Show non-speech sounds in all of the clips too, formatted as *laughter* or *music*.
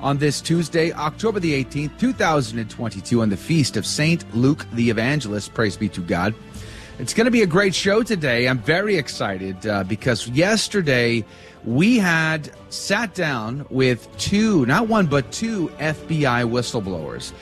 on this Tuesday, October the 18th, 2022, on the feast of St. Luke the Evangelist. Praise be to God. It's going to be a great show today. I'm very excited uh, because yesterday we had sat down with two, not one, but two FBI whistleblowers.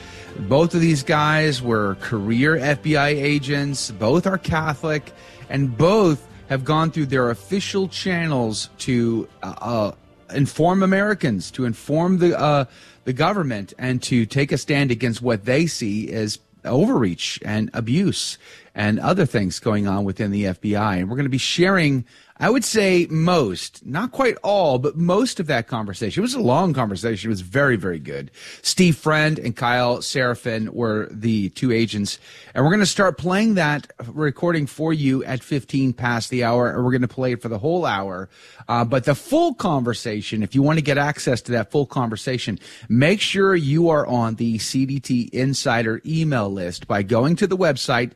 Both of these guys were career FBI agents, both are Catholic, and both have gone through their official channels to uh, uh, inform Americans, to inform the uh, the government, and to take a stand against what they see as overreach and abuse and other things going on within the FBI. And we're going to be sharing I would say most, not quite all, but most of that conversation. It was a long conversation. It was very, very good. Steve Friend and Kyle Seraphin were the two agents. And we're going to start playing that recording for you at 15 past the hour. And we're going to play it for the whole hour. Uh, but the full conversation, if you want to get access to that full conversation, make sure you are on the CDT Insider email list by going to the website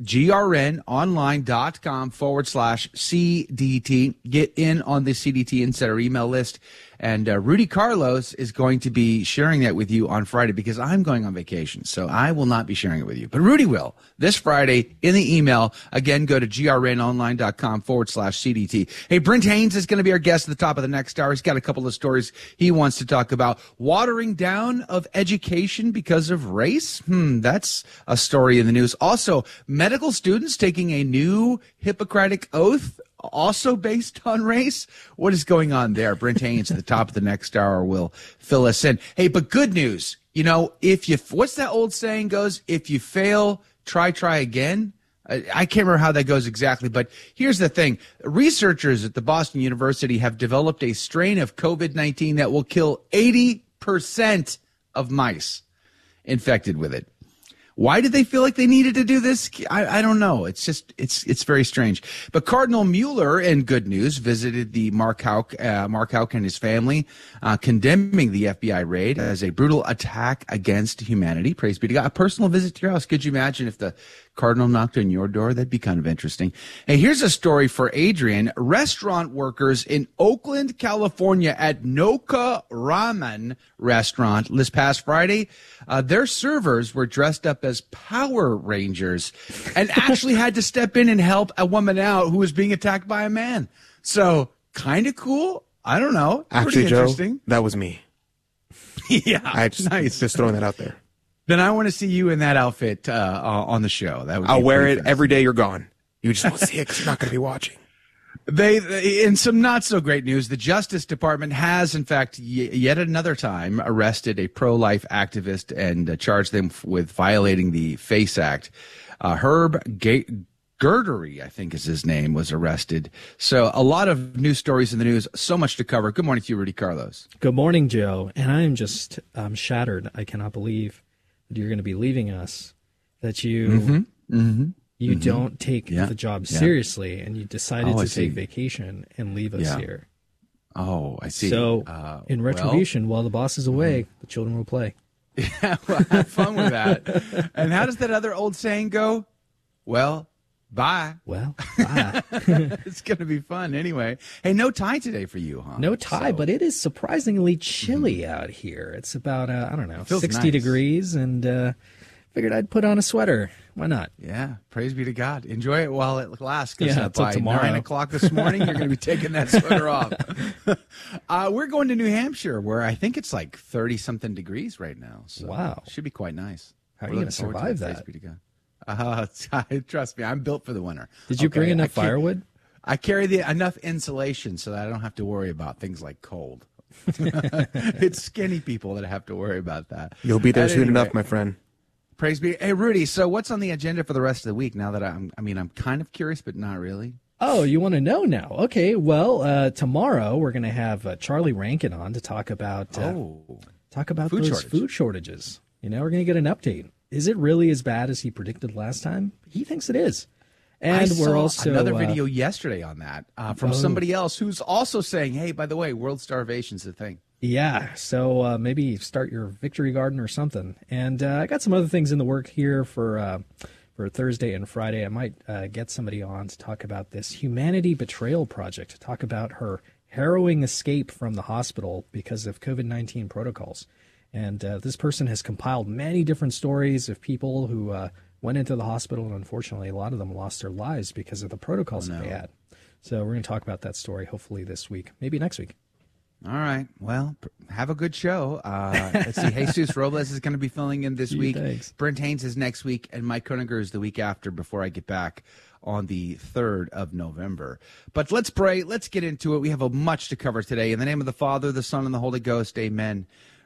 grnonline.com forward slash CDT. Get in on the CDT Insider email list. And uh, Rudy Carlos is going to be sharing that with you on Friday because I'm going on vacation. So I will not be sharing it with you. But Rudy will this Friday in the email. Again, go to grnonline.com forward slash CDT. Hey, Brent Haynes is going to be our guest at the top of the next hour. He's got a couple of stories he wants to talk about. Watering down of education because of race? Hmm, that's a story in the news. Also, medical students taking a new Hippocratic oath also based on race? What is going on there? Brent Haynes at the top of the next hour will fill us in. Hey, but good news. You know, if you, what's that old saying goes? If you fail, try, try again. I can't remember how that goes exactly, but here's the thing. Researchers at the Boston University have developed a strain of COVID 19 that will kill 80% of mice infected with it. Why did they feel like they needed to do this? I, I, don't know. It's just it's it's very strange. But Cardinal Mueller, in good news, visited the Mark Houck, uh, Mark Houck and his family, uh, condemning the FBI raid as a brutal attack against humanity. Praise be to God. A personal visit to your house. Could you imagine if the Cardinal knocked on your door. That'd be kind of interesting. Hey, here's a story for Adrian. Restaurant workers in Oakland, California at Noka Ramen restaurant this past Friday, uh, their servers were dressed up as Power Rangers and *laughs* actually had to step in and help a woman out who was being attacked by a man. So kind of cool. I don't know. Actually, Joe, that was me. *laughs* yeah, I just nice. just throwing that out there. Then I want to see you in that outfit uh, on the show. That would I'll wear it every day you're gone. You just won't *laughs* see it because you're not going to be watching. They, they, in some not so great news, the Justice Department has, in fact, y- yet another time arrested a pro-life activist and uh, charged them f- with violating the FACE Act. Uh, Herb Ga- Gerdery, I think is his name, was arrested. So a lot of news stories in the news, so much to cover. Good morning to you, Rudy Carlos. Good morning, Joe. And I am just um, shattered. I cannot believe you're going to be leaving us, that you mm-hmm. Mm-hmm. you mm-hmm. don't take yeah. the job yeah. seriously, and you decided oh, to take vacation and leave us yeah. here. Oh, I see. So, uh, in retribution, well, while the boss is away, mm-hmm. the children will play. *laughs* Yeah, well, have fun with that. and how does that other old saying go? Well, Bye. Well, *laughs* bye. it's going to be fun anyway. Hey, no tie today for you, huh? No tie, so. but it is surprisingly chilly mm-hmm. out here. It's about, uh, I don't know, 60 nice. degrees, and uh, figured I'd put on a sweater. Why not? Yeah, praise be to God. Enjoy it while it lasts. Yeah, by tomorrow. 9 o'clock this morning, you're going to be taking that sweater off. *laughs* *laughs* uh, we're going to New Hampshire, where I think it's like 30 something degrees right now. So wow. Should be quite nice. How are you going to survive that? Praise be to God. Uh, *laughs* trust me, I'm built for the winter. Did you okay, bring enough I firewood? I carry the enough insulation so that I don't have to worry about things like cold. *laughs* it's skinny people that have to worry about that. You'll be there soon enough, my friend. Praise be. Hey, Rudy. So, what's on the agenda for the rest of the week? Now that I'm, I mean, I'm kind of curious, but not really. Oh, you want to know now? Okay. Well, uh, tomorrow we're going to have uh, Charlie Rankin on to talk about uh, oh, talk about food those shortage. food shortages. You know, we're going to get an update. Is it really as bad as he predicted last time? He thinks it is. And I we're also another uh, video yesterday on that uh, from Oh. somebody else who's also saying, "Hey, by the way, world starvation's a thing." Yeah, so uh, maybe start your victory garden or something. And uh, I got some other things in the work here for uh, for Thursday and Friday. I might uh, get somebody on to talk about this humanity betrayal project, to talk about her harrowing escape from the hospital because of COVID nineteen protocols. And uh, this person has compiled many different stories of people who uh, went into the hospital, and unfortunately, a lot of them lost their lives because of the protocols that they had. So we're going to talk about that story hopefully this week, maybe next week. All right. Well, have a good show. Uh, let's see. *laughs* Jesus Robles is going to be filling in this Gee, week. thanks. Brent Haynes is next week, and Mike Koeniger is the week after before I get back on the 3rd of November. But let's pray. Let's get into it. We have a much to cover today. In the name of the Father, the Son, and the Holy Ghost, amen.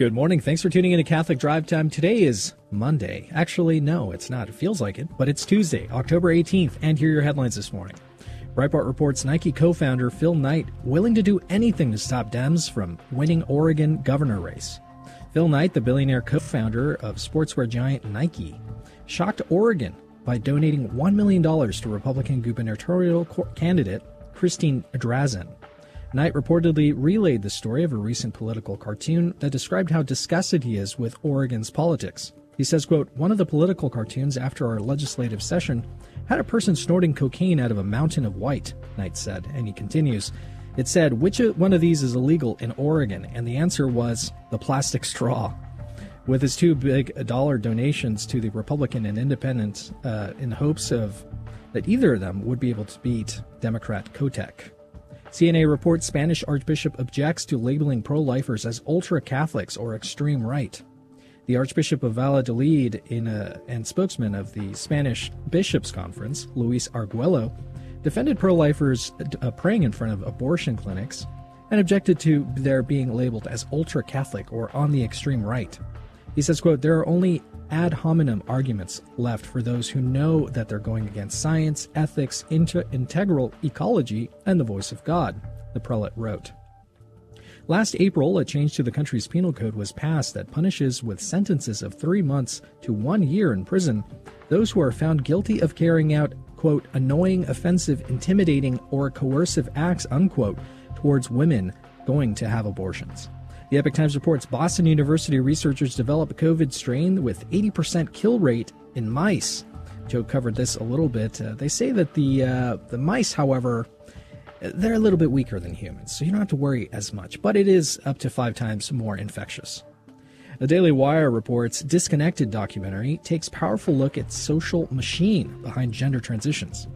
Good morning. Thanks for tuning in to Catholic Drive Time. Today is Monday. Actually, no, it's not. It feels like it, but it's Tuesday, October 18th. And here are your headlines this morning. Breitbart reports Nike co founder Phil Knight willing to do anything to stop Dems from winning Oregon governor race. Phil Knight, the billionaire co founder of sportswear giant Nike, shocked Oregon by donating $1 million to Republican gubernatorial candidate Christine Drazan. Knight reportedly relayed the story of a recent political cartoon that described how disgusted he is with Oregon's politics. He says, quote, One of the political cartoons after our legislative session had a person snorting cocaine out of a mountain of white, Knight said, and he continues. It said, which one of these is illegal in Oregon? And the answer was the plastic straw. With his two big dollar donations to the Republican and Independent uh, in hopes of that either of them would be able to beat Democrat Kotek. CNA reports Spanish Archbishop objects to labeling pro lifers as ultra Catholics or extreme right. The Archbishop of Valladolid a, and spokesman of the Spanish Bishops' Conference, Luis Arguello, defended pro lifers uh, praying in front of abortion clinics and objected to their being labeled as ultra Catholic or on the extreme right. He says, quote, there are only ad hominem arguments left for those who know that they're going against science, ethics, inter- integral ecology, and the voice of God, the prelate wrote. Last April, a change to the country's penal code was passed that punishes with sentences of three months to one year in prison those who are found guilty of carrying out, quote, annoying, offensive, intimidating, or coercive acts, unquote, towards women going to have abortions. The Epoch Times reports Boston University researchers develop a COVID strain with 80% kill rate in mice. Joe covered this a little bit. Uh, they say that the uh, the mice, however, they're a little bit weaker than humans, so you don't have to worry as much. But it is up to five times more infectious. The Daily Wire reports Disconnected documentary takes powerful look at social machine behind gender transitions.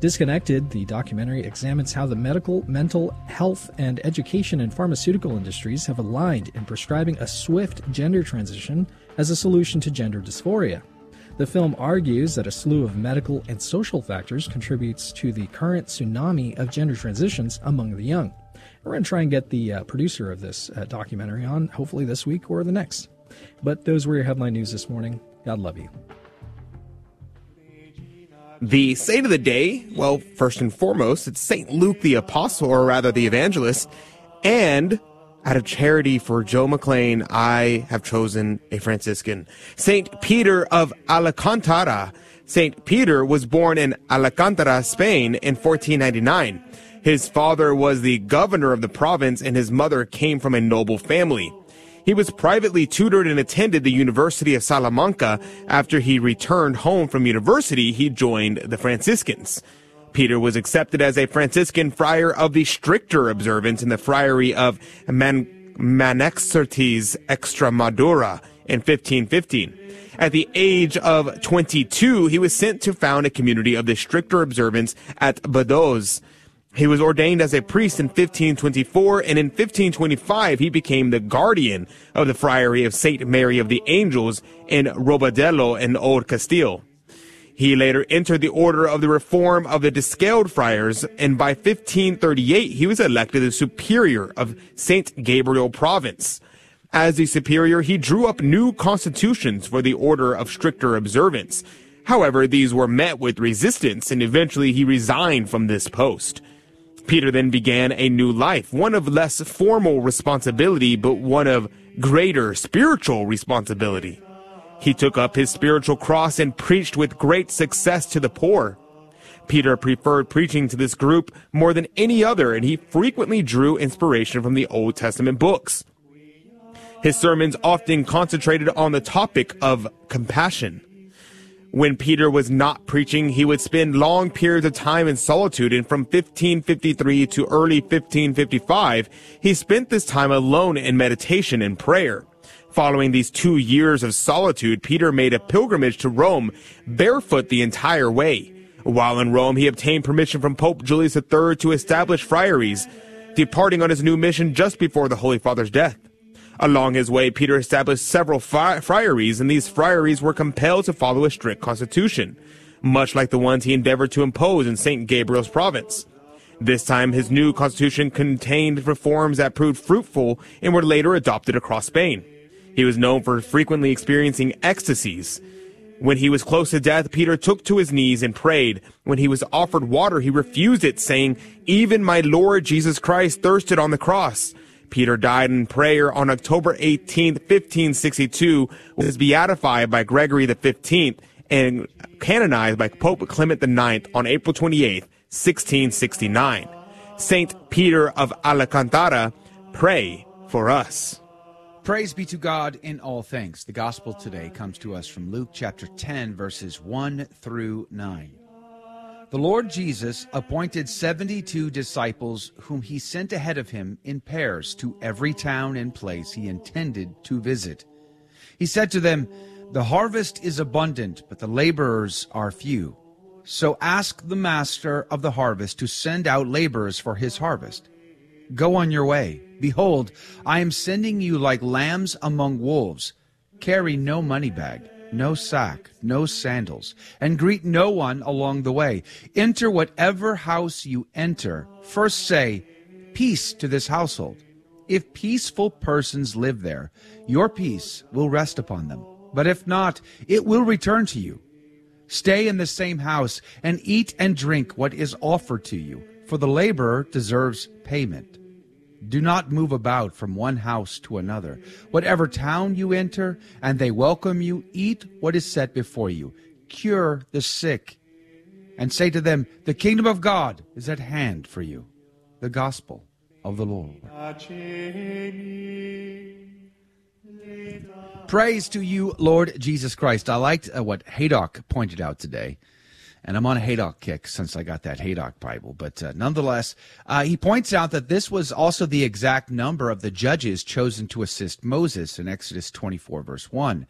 Disconnected, the documentary examines how the medical, mental health, and education and pharmaceutical industries have aligned in prescribing a swift gender transition as a solution to gender dysphoria. The film argues that a slew of medical and social factors contributes to the current tsunami of gender transitions among the young. We're going to try and get the uh, producer of this uh, documentary on, hopefully this week or the next. But those were your headline news this morning. God love you. The saint of the day, well, first and foremost, it's St. Luke the Apostle, or rather the evangelist. And out of charity for Joe McClain, I have chosen a Franciscan. St. Peter of Alcantara. St. Peter was born in Alcantara, Spain in 1499. His father was the governor of the province and his mother came from a noble family. He was privately tutored and attended the University of Salamanca. After he returned home from university, he joined the Franciscans. Peter was accepted as a Franciscan friar of the stricter observance in the friary of Man- Manexertes Extremadura in 1515. At the age of 22, he was sent to found a community of the stricter observance at Badoz. He was ordained as a priest in 1524, and in 1525 he became the guardian of the friary of St. Mary of the Angels in Robadello in Old Castile. He later entered the order of the Reform of the Discalced Friars, and by 1538 he was elected the superior of St. Gabriel province. As the superior, he drew up new constitutions for the order of stricter observance. However, these were met with resistance, and eventually he resigned from this post. Peter then began a new life, one of less formal responsibility, but one of greater spiritual responsibility. He took up his spiritual cross and preached with great success to the poor. Peter preferred preaching to this group more than any other, and he frequently drew inspiration from the Old Testament books. His sermons often concentrated on the topic of compassion. When Peter was not preaching, he would spend long periods of time in solitude, and from 1553 to early 1555, he spent this time alone in meditation and prayer. Following these two years of solitude, Peter made a pilgrimage to Rome, barefoot the entire way. While in Rome, he obtained permission from Pope Julius III to establish friaries, departing on his new mission just before the Holy Father's death. Along his way, Peter established several fri- friaries, and these friaries were compelled to follow a strict constitution, much like the ones he endeavored to impose in St. Gabriel's province. This time, his new constitution contained reforms that proved fruitful and were later adopted across Spain. He was known for frequently experiencing ecstasies. When he was close to death, Peter took to his knees and prayed. When he was offered water, he refused it, saying, Even my Lord Jesus Christ thirsted on the cross. Peter died in prayer on October 18, 1562, was beatified by Gregory XV and canonized by Pope Clement IX on April 28, 1669. Saint Peter of Alcantara, pray for us. Praise be to God in all things. The gospel today comes to us from Luke chapter 10, verses 1 through 9. The Lord Jesus appointed 72 disciples, whom he sent ahead of him in pairs to every town and place he intended to visit. He said to them, The harvest is abundant, but the laborers are few. So ask the master of the harvest to send out laborers for his harvest. Go on your way. Behold, I am sending you like lambs among wolves. Carry no money bag no sack, no sandals, and greet no one along the way. Enter whatever house you enter. First say, Peace to this household. If peaceful persons live there, your peace will rest upon them. But if not, it will return to you. Stay in the same house and eat and drink what is offered to you, for the laborer deserves payment. Do not move about from one house to another. Whatever town you enter, and they welcome you, eat what is set before you. Cure the sick, and say to them, The kingdom of God is at hand for you. The gospel of the Lord. Praise to you, Lord Jesus Christ. I liked uh, what Haydock pointed out today and I'm on a Haydock kick since I got that Haydock Bible. But uh, nonetheless, uh, he points out that this was also the exact number of the judges chosen to assist Moses in Exodus 24, verse 1.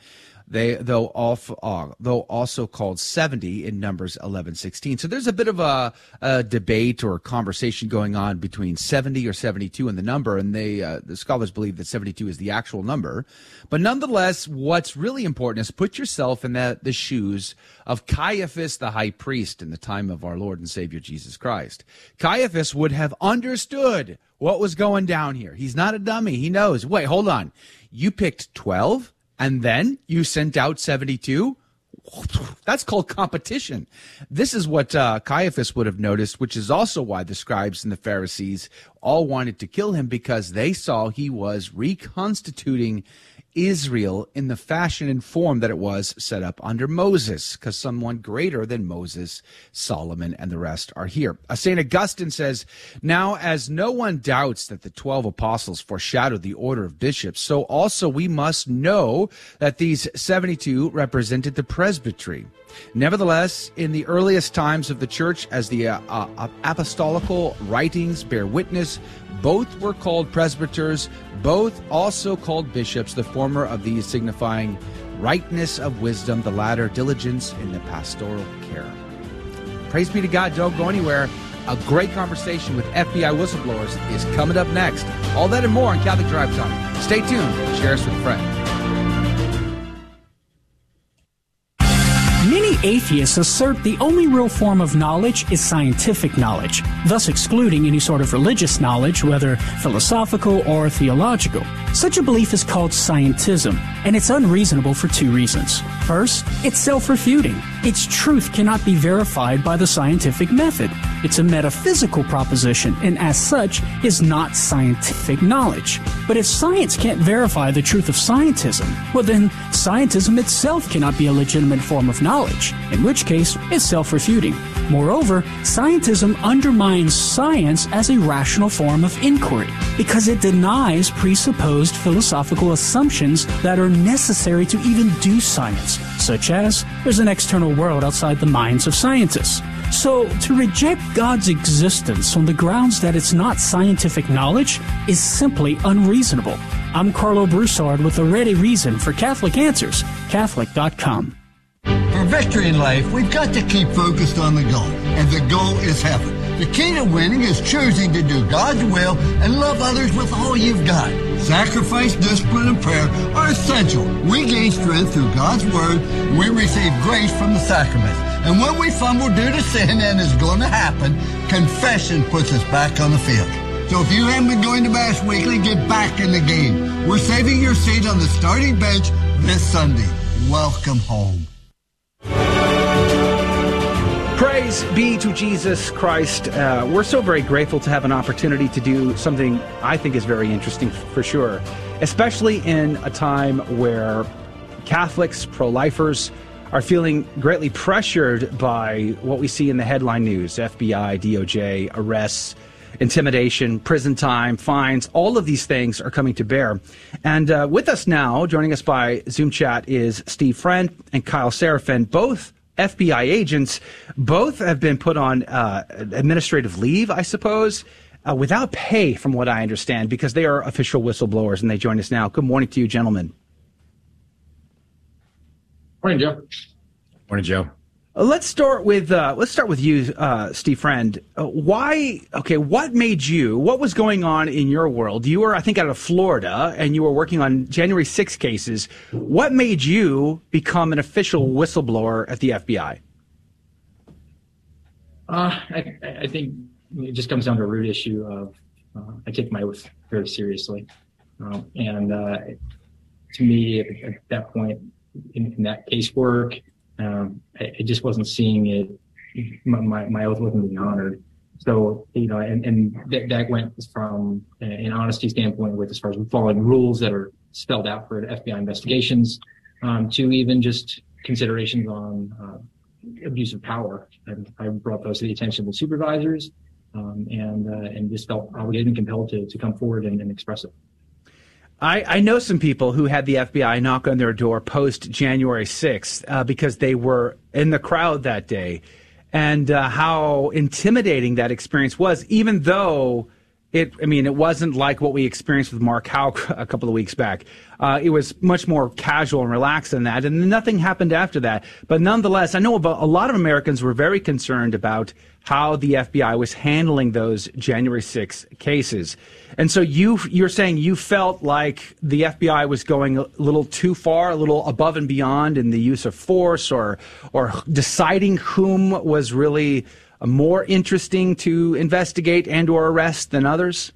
They, uh, though also called 70 in Numbers 11, 16. So there's a bit of a, a, debate or conversation going on between 70 or 72 and the number, and they, uh, the scholars believe that 72 is the actual number. But nonetheless, what's really important is put yourself in the, the shoes of Caiaphas, the high priest, in the time of our Lord and Savior Jesus Christ. Caiaphas would have understood what was going down here. He's not a dummy. He knows. Wait, hold on. You picked 12? And then you sent out 72 that's called competition. This is what uh, Caiaphas would have noticed, which is also why the scribes and the Pharisees all wanted to kill him because they saw he was reconstituting Israel in the fashion and form that it was set up under Moses, because someone greater than Moses, Solomon, and the rest are here. Uh, St. Augustine says, Now, as no one doubts that the 12 apostles foreshadowed the order of bishops, so also we must know that these 72 represented the presbytery. Nevertheless, in the earliest times of the church, as the uh, uh, apostolical writings bear witness, both were called presbyters, both also called bishops, the former of these signifying rightness of wisdom, the latter diligence in the pastoral care. Praise be to God. Don't go anywhere. A great conversation with FBI whistleblowers is coming up next. All that and more on Catholic Drive Time. Stay tuned. Share us with a friend. Many atheists assert the only real form of knowledge is scientific knowledge, thus excluding any sort of religious knowledge, whether philosophical or theological. Such a belief is called scientism, and it's unreasonable for two reasons. First, it's self-refuting. Its truth cannot be verified by the scientific method. It's a metaphysical proposition, and as such, is not scientific knowledge. But if science can't verify the truth of scientism, well then, scientism itself cannot be a legitimate form of knowledge, in which case, it's self-refuting. Moreover, scientism undermines science as a rational form of inquiry because it denies presupposed philosophical assumptions that are necessary to even do science, such as there's an external world outside the minds of scientists. So, to reject God's existence on the grounds that it's not scientific knowledge is simply unreasonable. I'm Karlo Broussard with a ready reason for Catholic Answers, Catholic.com. Victory in life, we've got to keep focused on the goal, and the goal is heaven. The key to winning is choosing to do God's will and love others with all you've got. Sacrifice, discipline, and prayer are essential. We gain strength through God's Word. We receive grace from the sacraments. And when we fumble due to sin, and it's going to happen, confession puts us back on the field. So if you haven't been going to Mass weekly, get back in the game. We're saving your seat on the starting bench this Sunday. Welcome home. Praise be to Jesus Christ. Uh, we're so very grateful to have an opportunity to do something I think is very interesting for sure, especially in a time where Catholics, pro lifers, are feeling greatly pressured by what we see in the headline news FBI, DOJ, arrests, intimidation, prison time, fines. All of these things are coming to bear. And uh, with us now, joining us by Zoom chat, is Steve Friend and Kyle Seraphin, both FBI agents. Both have been put on uh, administrative leave, I suppose, uh, without pay, from what I understand, because they are official whistleblowers, and they join us now. Good morning to you, gentlemen. Morning, Joe. Morning, Joe. Uh, let's start with uh, let's start with you, uh, Steve Friend. Uh, why? Okay, what made you? What was going on in your world? You were, I think, out of Florida, and you were working on January 6 cases. What made you become an official whistleblower at the FBI? Uh, I, I, think it just comes down to a root issue of uh, I take my oath very seriously, and to me, at, at that point in, in that casework um, I, I, just wasn't seeing it. My, my, my, oath wasn't being honored. So, you know, and, and that, that went from an honesty standpoint with as far as following rules that are spelled out for FBI investigations, um, to even just considerations on uh, abuse of power. And I brought those to the attention of the supervisors, um, and uh, and just felt obligated and compelled to, to come forward and, and express it. I, I know some people who had the FBI knock on their door post January 6th uh, because they were in the crowd that day. And uh, how intimidating that experience was, even though it, I mean, it wasn't like what we experienced with Mark Houck *laughs* a couple of weeks back. Uh, it was much more casual and relaxed than that, and nothing happened after that. But nonetheless, I know about a lot of Americans were very concerned about how the FBI was handling those January 6 cases. And so you you're saying you felt like the FBI was going a little too far, a little above and beyond in the use of force or or deciding whom was really more interesting to investigate and or arrest than others?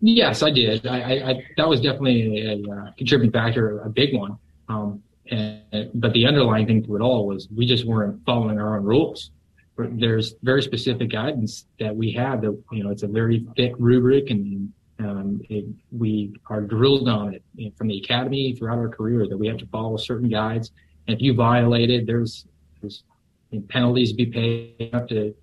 Yes, I did. I, I, I that was definitely a, a, contributing factor, a big one. Um, and, but the underlying thing to it all was we just weren't following our own rules. There's very specific guidance that we have that, you know, it's a very thick rubric and um, it, we are drilled on it from the academy throughout our career that we have to follow certain guides. And if you violate it, there's, there's penalties be paid, have to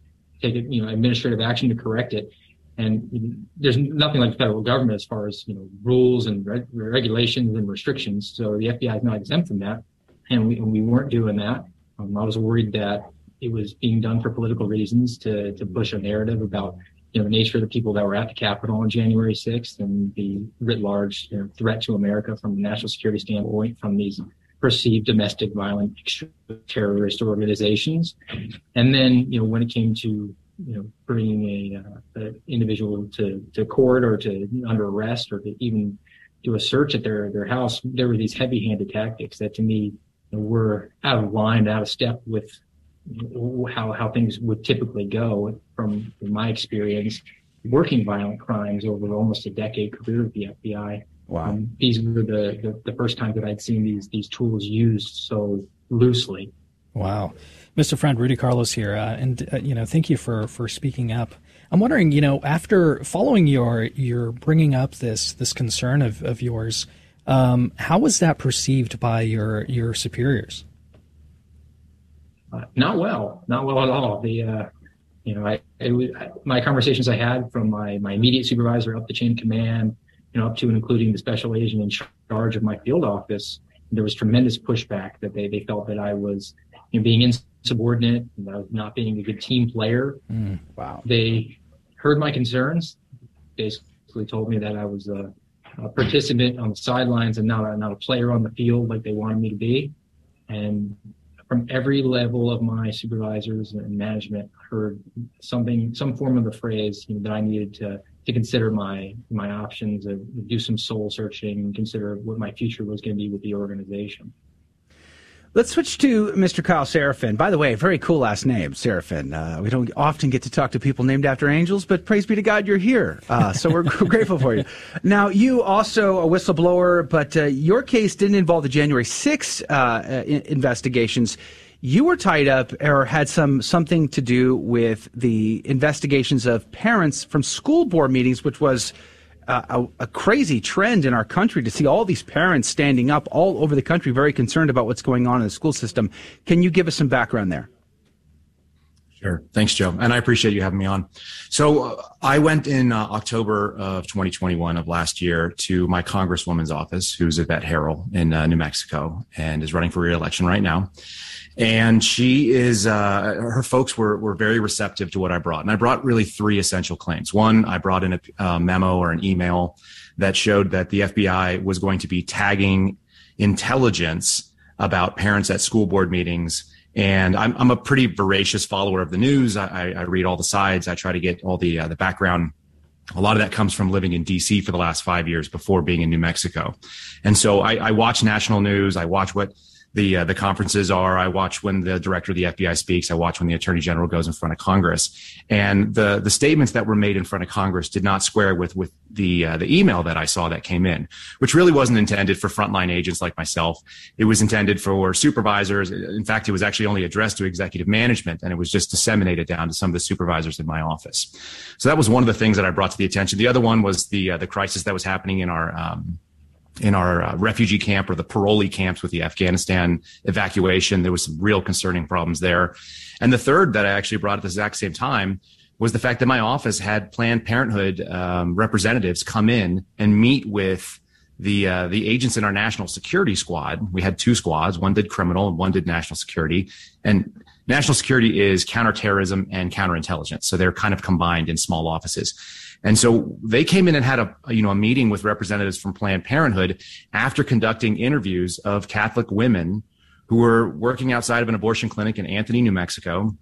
take you know administrative action to correct it. And there's nothing like the federal government as far as you know rules and reg- regulations and restrictions. So the FBI is not exempt from that, and we, we weren't doing that. Um, I was worried that it was being done for political reasons to to push a narrative about you know the nature of the people that were at the Capitol on January 6th and the writ large you know, threat to America from a national security standpoint from these perceived domestic violent terrorist organizations. And then, you know, when it came to, you know, bringing a, uh, individual to, to court or to under arrest or to even do a search at their, their house, there were these heavy handed tactics that to me you know, were out of line, out of step with how, how things would typically go from, from my experience working violent crimes over almost a decade career at the FBI. Wow. Um, these were the, the, the first time that I'd seen these these tools used so loosely. Wow, Mr. Friend, Rudy Carlos here, uh, and uh, you know, thank you for for speaking up. I'm wondering, you know, after following your your bringing up this this concern of of yours, um, how was that perceived by your your superiors? Uh, not well, not well at all. The uh, you know, I, it was, my conversations I had from my my immediate supervisor up the chain command you know, up to and including the special agent in charge of my field office, there was tremendous pushback that they, they felt that I was you know, being insubordinate and I was not being a good team player. Mm, wow. They heard my concerns, basically told me that I was a, a participant on the sidelines and not a, not a player on the field like they wanted me to be. And from every level of my supervisors and management heard something, some form of the phrase you know, that I needed to to consider my my options and do some soul searching and consider what my future was going to be with the organization. Let's switch to Mr. Kyle Seraphin. By the way, very cool last name, Seraphin. Uh, we don't often get to talk to people named after angels, but praise be to God you're here. Uh, so we're *laughs* grateful for you. Now, you also a whistleblower, but uh, your case didn't involve the January 6th uh, uh, investigations you were tied up or had some something to do with the investigations of parents from school board meetings, which was uh, a, a, crazy trend in our country to see all these parents standing up all over the country, very concerned about what's going on in the school system. Can you give us some background there? Sure. Thanks, Joe. And I appreciate you having me on. So uh, I went in uh, October of 2021 of last year to my congresswoman's office, who's Yvette Herrell in uh, New Mexico and is running for reelection right now and she is uh, her folks were were very receptive to what I brought, and I brought really three essential claims. One, I brought in a memo or an email that showed that the FBI was going to be tagging intelligence about parents at school board meetings. And I'm, I'm a pretty voracious follower of the news. I, I read all the sides. I try to get all the uh, the background a lot of that comes from living in DC for the last five years before being in New Mexico. And so I, I watch national news. I watch what the uh, the conferences are. I watch when the director of the FBI speaks. I watch when the attorney general goes in front of Congress. And the the statements that were made in front of Congress did not square with with the uh, the email that I saw that came in, which really wasn't intended for frontline agents like myself. It was intended for supervisors. In fact, it was actually only addressed to executive management, and it was just disseminated down to some of the supervisors in my office. So that was one of the things that I brought to the attention. The other one was the uh, the crisis that was happening in our um, in our uh, refugee camp or the parolee camps with the Afghanistan evacuation. There was some real concerning problems there. And the third that I actually brought at the exact same time was the fact that my office had Planned Parenthood um, representatives come in and meet with the uh, the agents in our national security squad. We had two squads. One did criminal and one did national security. And national security is counterterrorism and counterintelligence. So they're kind of combined in small offices. And so they came in and had a, you know, a meeting with representatives from Planned Parenthood after conducting interviews of Catholic women who were working outside of an abortion clinic in Anthony, New Mexico.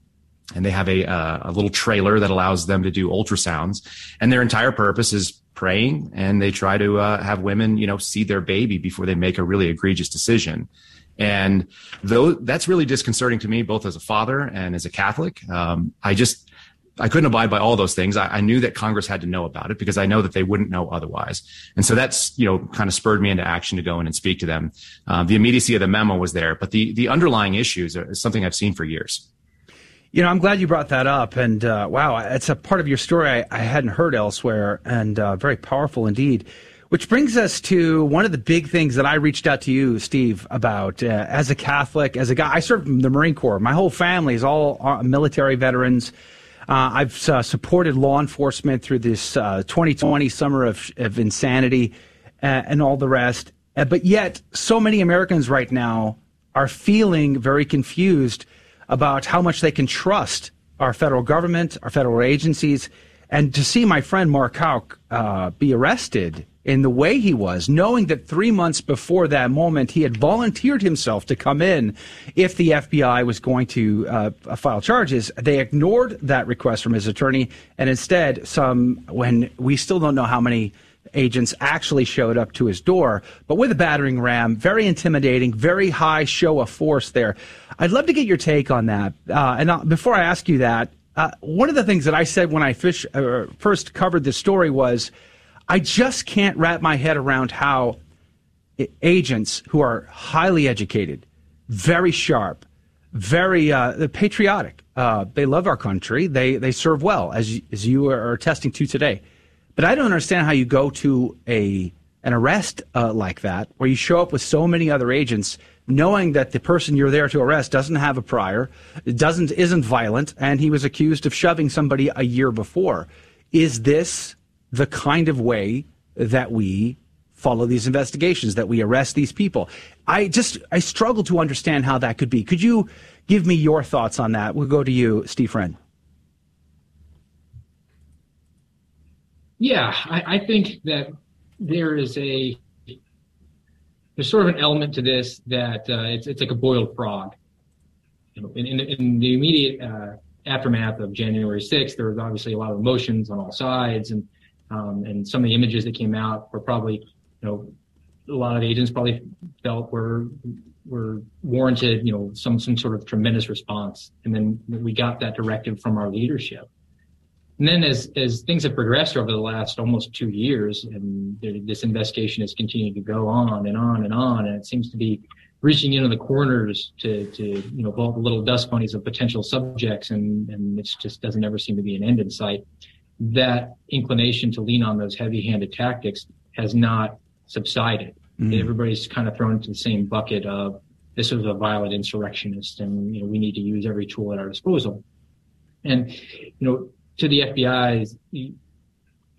And they have a, uh, a little trailer that allows them to do ultrasounds. And their entire purpose is praying and they try to uh, have women, you know, see their baby before they make a really egregious decision. And though that's really disconcerting to me, both as a father and as a Catholic, um, I just I couldn't abide by all those things. I, I, knew that Congress had to know about it because I know that they wouldn't know otherwise. And so that's, you know, kind of spurred me into action to go in and speak to them. Um, the immediacy of the memo was there, but the, the underlying issues are something I've seen for years. You know, I'm glad you brought that up. And uh, wow, it's a part of your story I, I hadn't heard elsewhere and uh, very powerful indeed. Which brings us to one of the big things that I reached out to you, Steve, about uh, as a Catholic, as a guy. I served in the Marine Corps. My whole family is all uh, military veterans. Uh, I've uh, supported law enforcement through this uh, 2020 summer of, of insanity uh, and all the rest. Uh, but yet, so many Americans right now are feeling very confused about how much they can trust our federal government, our federal agencies. And to see my friend Mark uh, be arrested in the way he was, knowing that three months before that moment he had volunteered himself to come in if the FBI was going to uh, file charges. They ignored that request from his attorney, and instead, some when we still don't know how many agents actually showed up to his door, but with a battering ram, very intimidating, very high show of force there. I'd love to get your take on that. Uh, and uh, before I ask you that, uh, one of the things that I said when I fish, uh, first covered this story was I just can't wrap my head around how agents who are highly educated, very sharp, very uh, patriotic, uh, they love our country, they, they serve well, as, as you are attesting to today but I don't understand how you go to a an arrest uh, like that, where you show up with so many other agents, knowing that the person you're there to arrest doesn't have a prior, doesn't isn't violent, and he was accused of shoving somebody a year before. Is this the kind of way that we follow these investigations, that we arrest these people? I just I struggle to understand how that could be. Could you give me your thoughts on that? We'll go to you, Steve Friend. Yeah, I, I think that there is a there's sort of an element to this that uh, it's it's like a boiled frog. You know, in, in, in the immediate uh, aftermath of January 6th, there was obviously a lot of emotions on all sides, and um, and some of the images that came out were probably, you know, a lot of agents probably felt were were warranted, you know, some some sort of tremendous response, and then we got that directive from our leadership. And then as, as things have progressed over the last almost two years and this investigation has continued to go on and on and on, and it seems to be reaching into the corners to, to you know, all the little dust bunnies of potential subjects and, and it just doesn't ever seem to be an end in sight. That inclination to lean on those heavy handed tactics has not subsided. Mm. Everybody's kind of thrown into the same bucket of this was a violent insurrectionist and, you know, we need to use every tool at our disposal. And, you know, to the FBI's,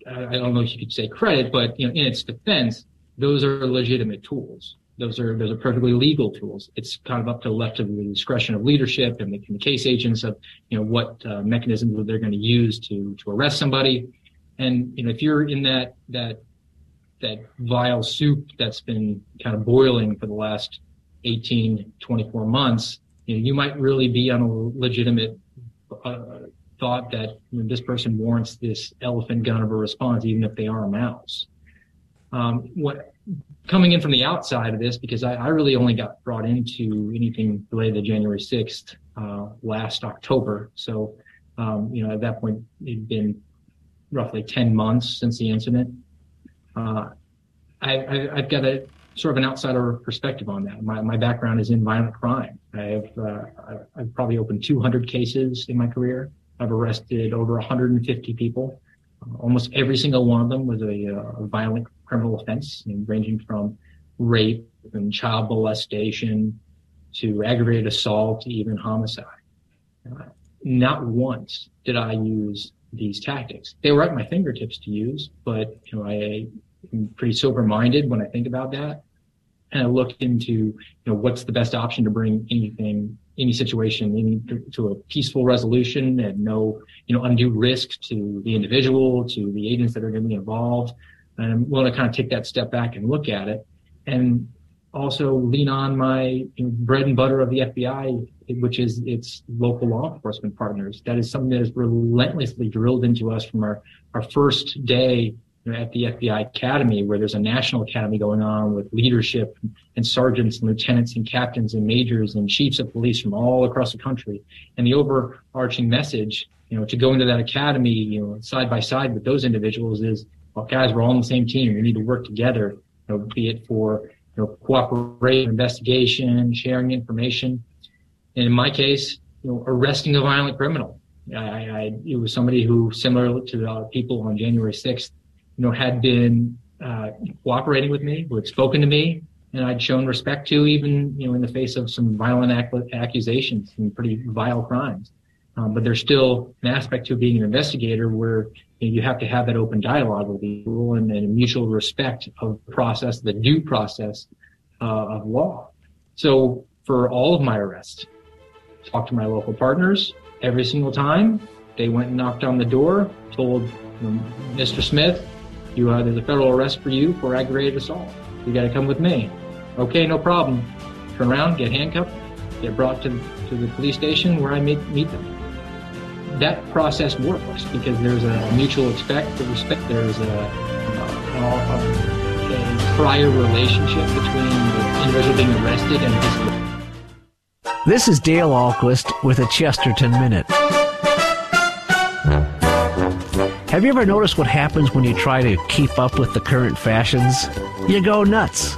I don't know if you could say credit, but you know, in its defense, those are legitimate tools. Those are those are perfectly legal tools. It's kind of up to the left of the discretion of leadership and the, and the case agents of you know what uh, mechanisms they're going to use to to arrest somebody. And you know, if you're in that that that vile soup that's been kind of boiling for the last 18, 24 months, you know, you might really be on a legitimate uh, thought that this person warrants this elephant gun of a response, even if they are a mouse. Um, what coming in from the outside of this, because I, I, really only got brought into anything related to January 6th uh, last October. So, um, you know, at that point, it'd been roughly 10 months since the incident. Uh, I, have got a sort of an outsider perspective on that. My, my background is in violent crime. I have uh, I've probably opened 200 cases in my career. I've arrested over 150 people. Almost every single one of them was a, uh, a violent criminal offense, you know, ranging from rape and child molestation to aggravated assault to even homicide. Uh, not once did I use these tactics. They were at my fingertips to use, but you know, I am pretty sober minded when I think about that. And I look into, you know, what's the best option to bring anything any situation any, to a peaceful resolution and no, you know, undue risk to the individual, to the agents that are going to be involved. And I'm willing to kind of take that step back and look at it and also lean on my bread and butter of the FBI, which is its local law enforcement partners. That is something that is relentlessly drilled into us from our, our first day at the FBI Academy, where there's a national academy going on with leadership and sergeants and lieutenants and captains and majors and chiefs of police from all across the country. And the overarching message, you know, to go into that academy, you know, side by side with those individuals is, well, guys, we're all on the same team. We need to work together, you know, be it for, you know, cooperation, investigation, sharing information. And in my case, you know, arresting a violent criminal. I, I, it was somebody who, similar to the people on January 6th, you know, had been uh, cooperating with me, who had spoken to me, and I'd shown respect to, even you know, in the face of some violent ac- accusations and pretty vile crimes. Um, but there's still an aspect to being an investigator where you, know, you have to have that open dialogue with the people and, and mutual respect of the process, the due process uh, of law. So for all of my arrests, talked to my local partners every single time. They went and knocked on the door, told Mr. Smith, You uh, there's a federal arrest for you for aggravated assault. You got to come with me. Okay, no problem. Turn around, get handcuffed, get brought to to the police station where I meet meet them. That process works because there's a mutual respect. Respect. There's a, a, a, a prior relationship between the individual being arrested and his. This is Dale Ahlquist with a Chesterton Minute. Have you ever noticed what happens when you try to keep up with the current fashions? You go nuts.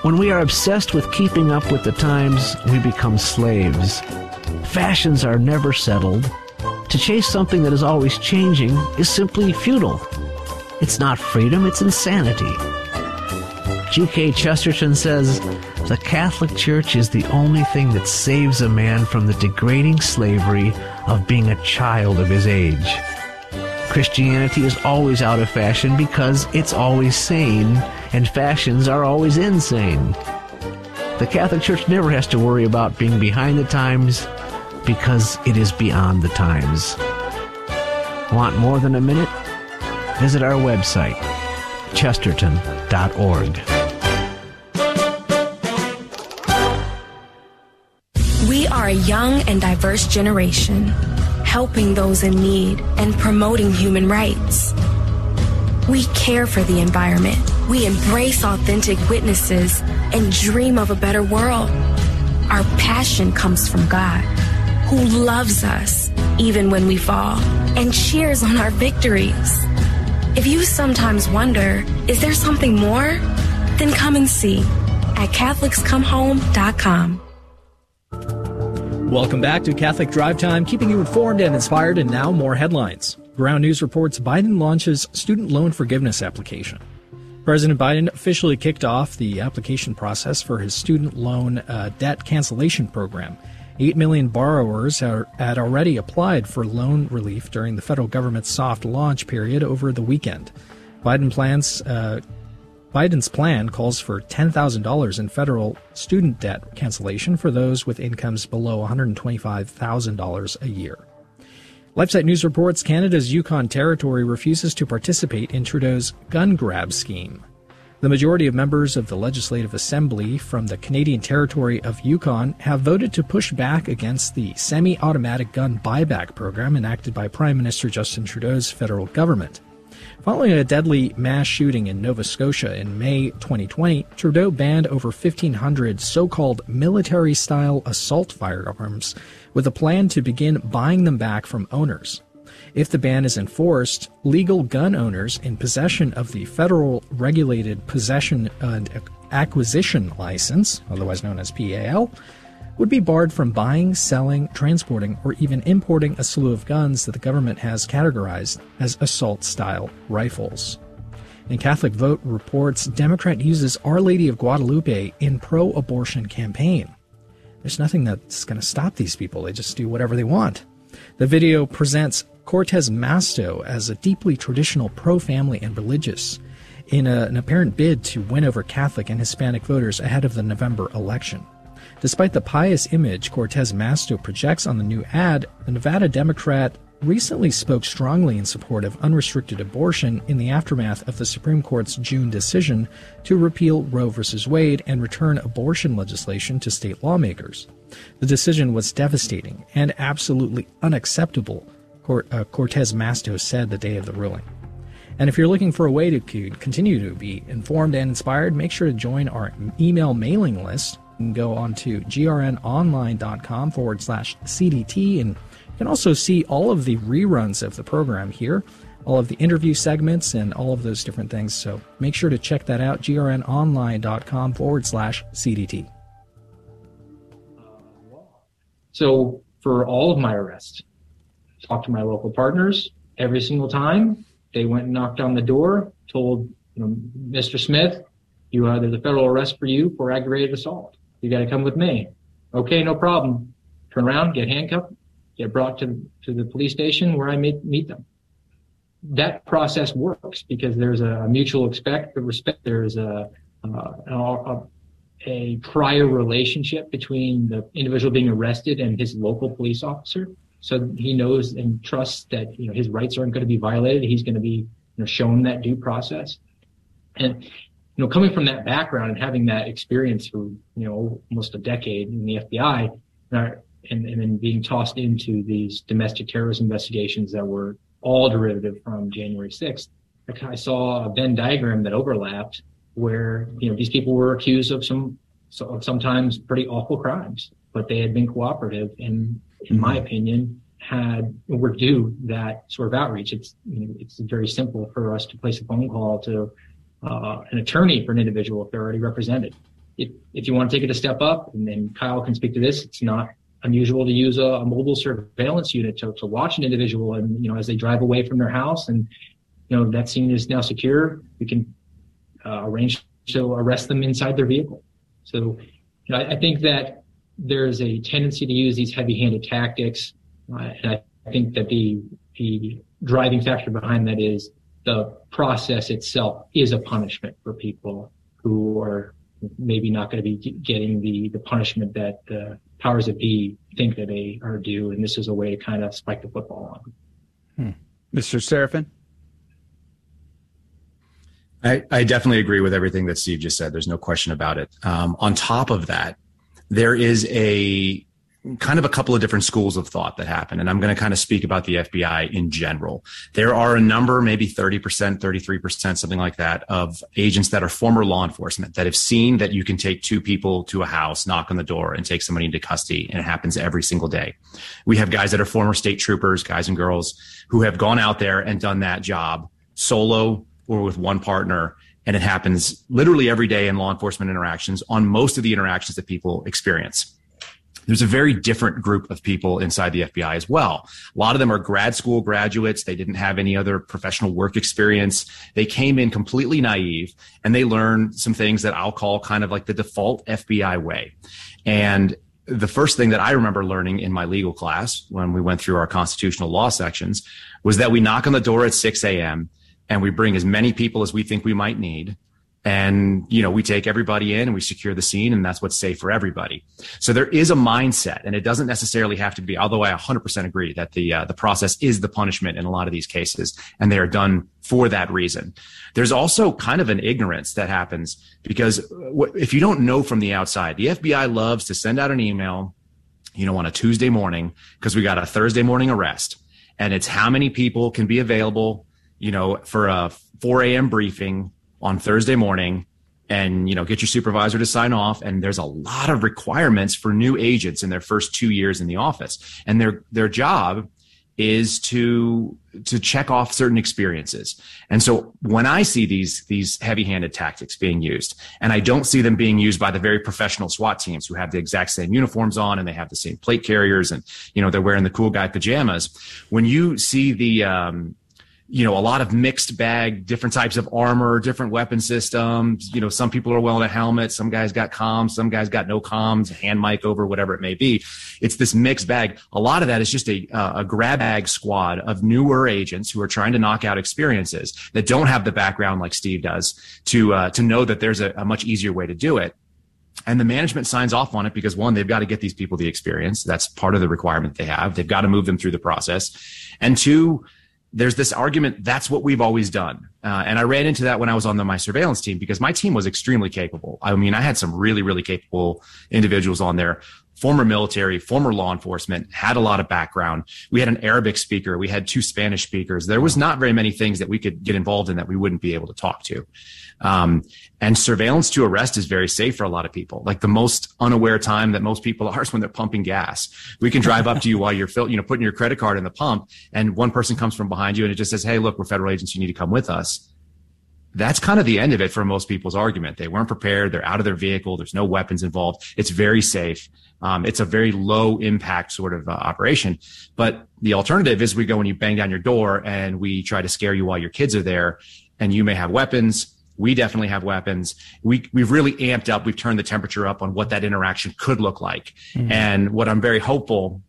When we are obsessed with keeping up with the times, we become slaves. Fashions are never settled. To chase something that is always changing is simply futile. It's not freedom, it's insanity. G.K. Chesterton says, The Catholic Church is the only thing that saves a man from the degrading slavery of being a child of his age. Christianity is always out of fashion because it's always sane, and fashions are always insane. The Catholic Church never has to worry about being behind the times because it is beyond the times. Want more than a minute? Visit our website, chesterton.org. We are a young and diverse generation helping those in need, and promoting human rights. We care for the environment. We embrace authentic witnesses and dream of a better world. Our passion comes from God, who loves us even when we fall and cheers on our victories. If you sometimes wonder, is there something more? Then come and see at CatholicsComeHome.com. Welcome back to Catholic Drive Time, keeping you informed and inspired, and now more headlines. Ground News reports Biden launches student loan forgiveness application. President Biden officially kicked off the application process for his student loan uh, debt cancellation program. 8 million borrowers are, had already applied for loan relief during the federal government's soft launch period over the weekend. Biden plans uh, Biden's plan calls for $10,000 in federal student debt cancellation for those with incomes below $125,000 a year. LifeSite News reports Canada's Yukon Territory refuses to participate in Trudeau's gun grab scheme. The majority of members of the Legislative Assembly from the Canadian Territory of Yukon have voted to push back against the semi automatic gun buyback program enacted by Prime Minister Justin Trudeau's federal government. Following a deadly mass shooting in Nova Scotia in May 2020, Trudeau banned over 1,500 so called military style assault firearms with a plan to begin buying them back from owners. If the ban is enforced, legal gun owners in possession of the federal regulated possession and acquisition license, otherwise known as PAL, would be barred from buying, selling, transporting, or even importing a slew of guns that the government has categorized as assault style rifles. In Catholic Vote reports Democrat uses Our Lady of Guadalupe in pro abortion campaign. There's nothing that's going to stop these people, they just do whatever they want. The video presents Cortez Masto as a deeply traditional pro family and religious in a, an apparent bid to win over Catholic and Hispanic voters ahead of the November election. Despite the pious image Cortez Masto projects on the new ad, the Nevada Democrat recently spoke strongly in support of unrestricted abortion in the aftermath of the Supreme Court's June decision to repeal Roe v. Wade and return abortion legislation to state lawmakers. The decision was devastating and absolutely unacceptable, uh, Cortez Masto said the day of the ruling. And if you're looking for a way to continue to be informed and inspired, make sure to join our email mailing list you can go on to grnonline.com forward slash CDT, and you can also see all of the reruns of the program here, all of the interview segments, and all of those different things. So make sure to check that out, grnonline.com forward slash CDT. So for all of my arrests, talked to my local partners every single time. They went and knocked on the door, told you know, Mr. Smith, you uh, there's a federal arrest for you for aggravated assault. You got to come with me. Okay, no problem. Turn around, get handcuffed, get brought to, to the police station where I meet, meet them. That process works because there's a mutual respect, respect there's a, uh, a, a prior relationship between the individual being arrested and his local police officer. So he knows and trusts that, you know, his rights aren't going to be violated. He's going to be you know, shown that due process. And, you know, coming from that background and having that experience for, you know, almost a decade in the FBI and, and, and then being tossed into these domestic terrorism investigations that were all derivative from January 6th, I saw a Venn diagram that overlapped where, you know, these people were accused of some, of sometimes pretty awful crimes, but they had been cooperative and in my mm-hmm. opinion, had were due that sort of outreach. It's you know, it's very simple for us to place a phone call to uh, an attorney for an individual if they're already represented. If, if you want to take it a step up, and then Kyle can speak to this, it's not unusual to use a, a mobile surveillance unit to, to watch an individual and you know as they drive away from their house and you know that scene is now secure. We can uh, arrange to arrest them inside their vehicle. So you know, I, I think that there's a tendency to use these heavy-handed tactics uh, and I think that the the driving factor behind that is the process itself is a punishment for people who are maybe not going to be getting the the punishment that the powers that be think that they are due, and this is a way to kind of spike the football on. Hmm. Mr. Seraphin? I, I, definitely agree with everything that Steve just said. There's no question about it. Um, on top of that, there is a kind of a couple of different schools of thought that happen. And I'm going to kind of speak about the FBI in general. There are a number, maybe 30%, 33%, something like that of agents that are former law enforcement that have seen that you can take two people to a house, knock on the door and take somebody into custody. And it happens every single day. We have guys that are former state troopers, guys and girls who have gone out there and done that job solo or with one partner and it happens literally every day in law enforcement interactions on most of the interactions that people experience there's a very different group of people inside the FBI as well. A lot of them are grad school graduates. They didn't have any other professional work experience. They came in completely naive and they learned some things that I'll call kind of like the default FBI way. And the first thing that I remember learning in my legal class when we went through our constitutional law sections was that we knock on the door at 6 a.m. and we bring as many people as we think we might need and you know we take everybody in and we secure the scene and that's what's safe for everybody. So there is a mindset and it doesn't necessarily have to be although i 100% agree that the uh, the process is the punishment in a lot of these cases and they are done for that reason. There's also kind of an ignorance that happens because if you don't know from the outside the fbi loves to send out an email you know on a tuesday morning because we got a thursday morning arrest and it's how many people can be available you know for a 4 a.m briefing on Thursday morning and you know get your supervisor to sign off and there's a lot of requirements for new agents in their first 2 years in the office and their their job is to to check off certain experiences. And so when I see these these heavy-handed tactics being used, and I don't see them being used by the very professional SWAT teams who have the exact same uniforms on and they have the same plate carriers and you know they're wearing the cool guy pajamas. When you see the um, you know, a lot of mixed bag, different types of armor, different weapon systems. You know, some people are wearing a helmet, some guys got comms, some guys got no comms, hand mic over, whatever it may be. It's this mixed bag. A lot of that is just a, uh, a grab bag squad of newer agents who are trying to knock out experiences that don't have the background like Steve does to, uh, to know that there's a, a much easier way to do it and the management signs off on it because one they've got to get these people the experience that's part of the requirement they have they've got to move them through the process and two there's this argument that's what we've always done. Uh, and I ran into that when I was on the, my surveillance team because my team was extremely capable. I mean, I had some really, really capable individuals on there, former military, former law enforcement, had a lot of background. We had an Arabic speaker. We had two Spanish speakers. There was not very many things that we could get involved in that we wouldn't be able to talk to. Um, and surveillance to arrest is very safe for a lot of people. Like the most unaware time that most people *laughs* are is when they're pumping gas. We can drive up to you while you're you know, putting your credit card in the pump and one person comes from behind you and it just says, Hey, look, we're federal agents. You need to come with us. That's kind of the end of it for most people's argument. They weren't prepared. They're out of their vehicle. There's no weapons involved. It's very safe. Um, it's a very low impact sort of uh, operation. But the alternative is we go and you bang down your door and we try to scare you while your kids are there and you may have weapons we definitely have weapons. We, we've really amped up. We've turned the temperature up on what that interaction could look like. Mm-hmm. And what I'm very hopeful,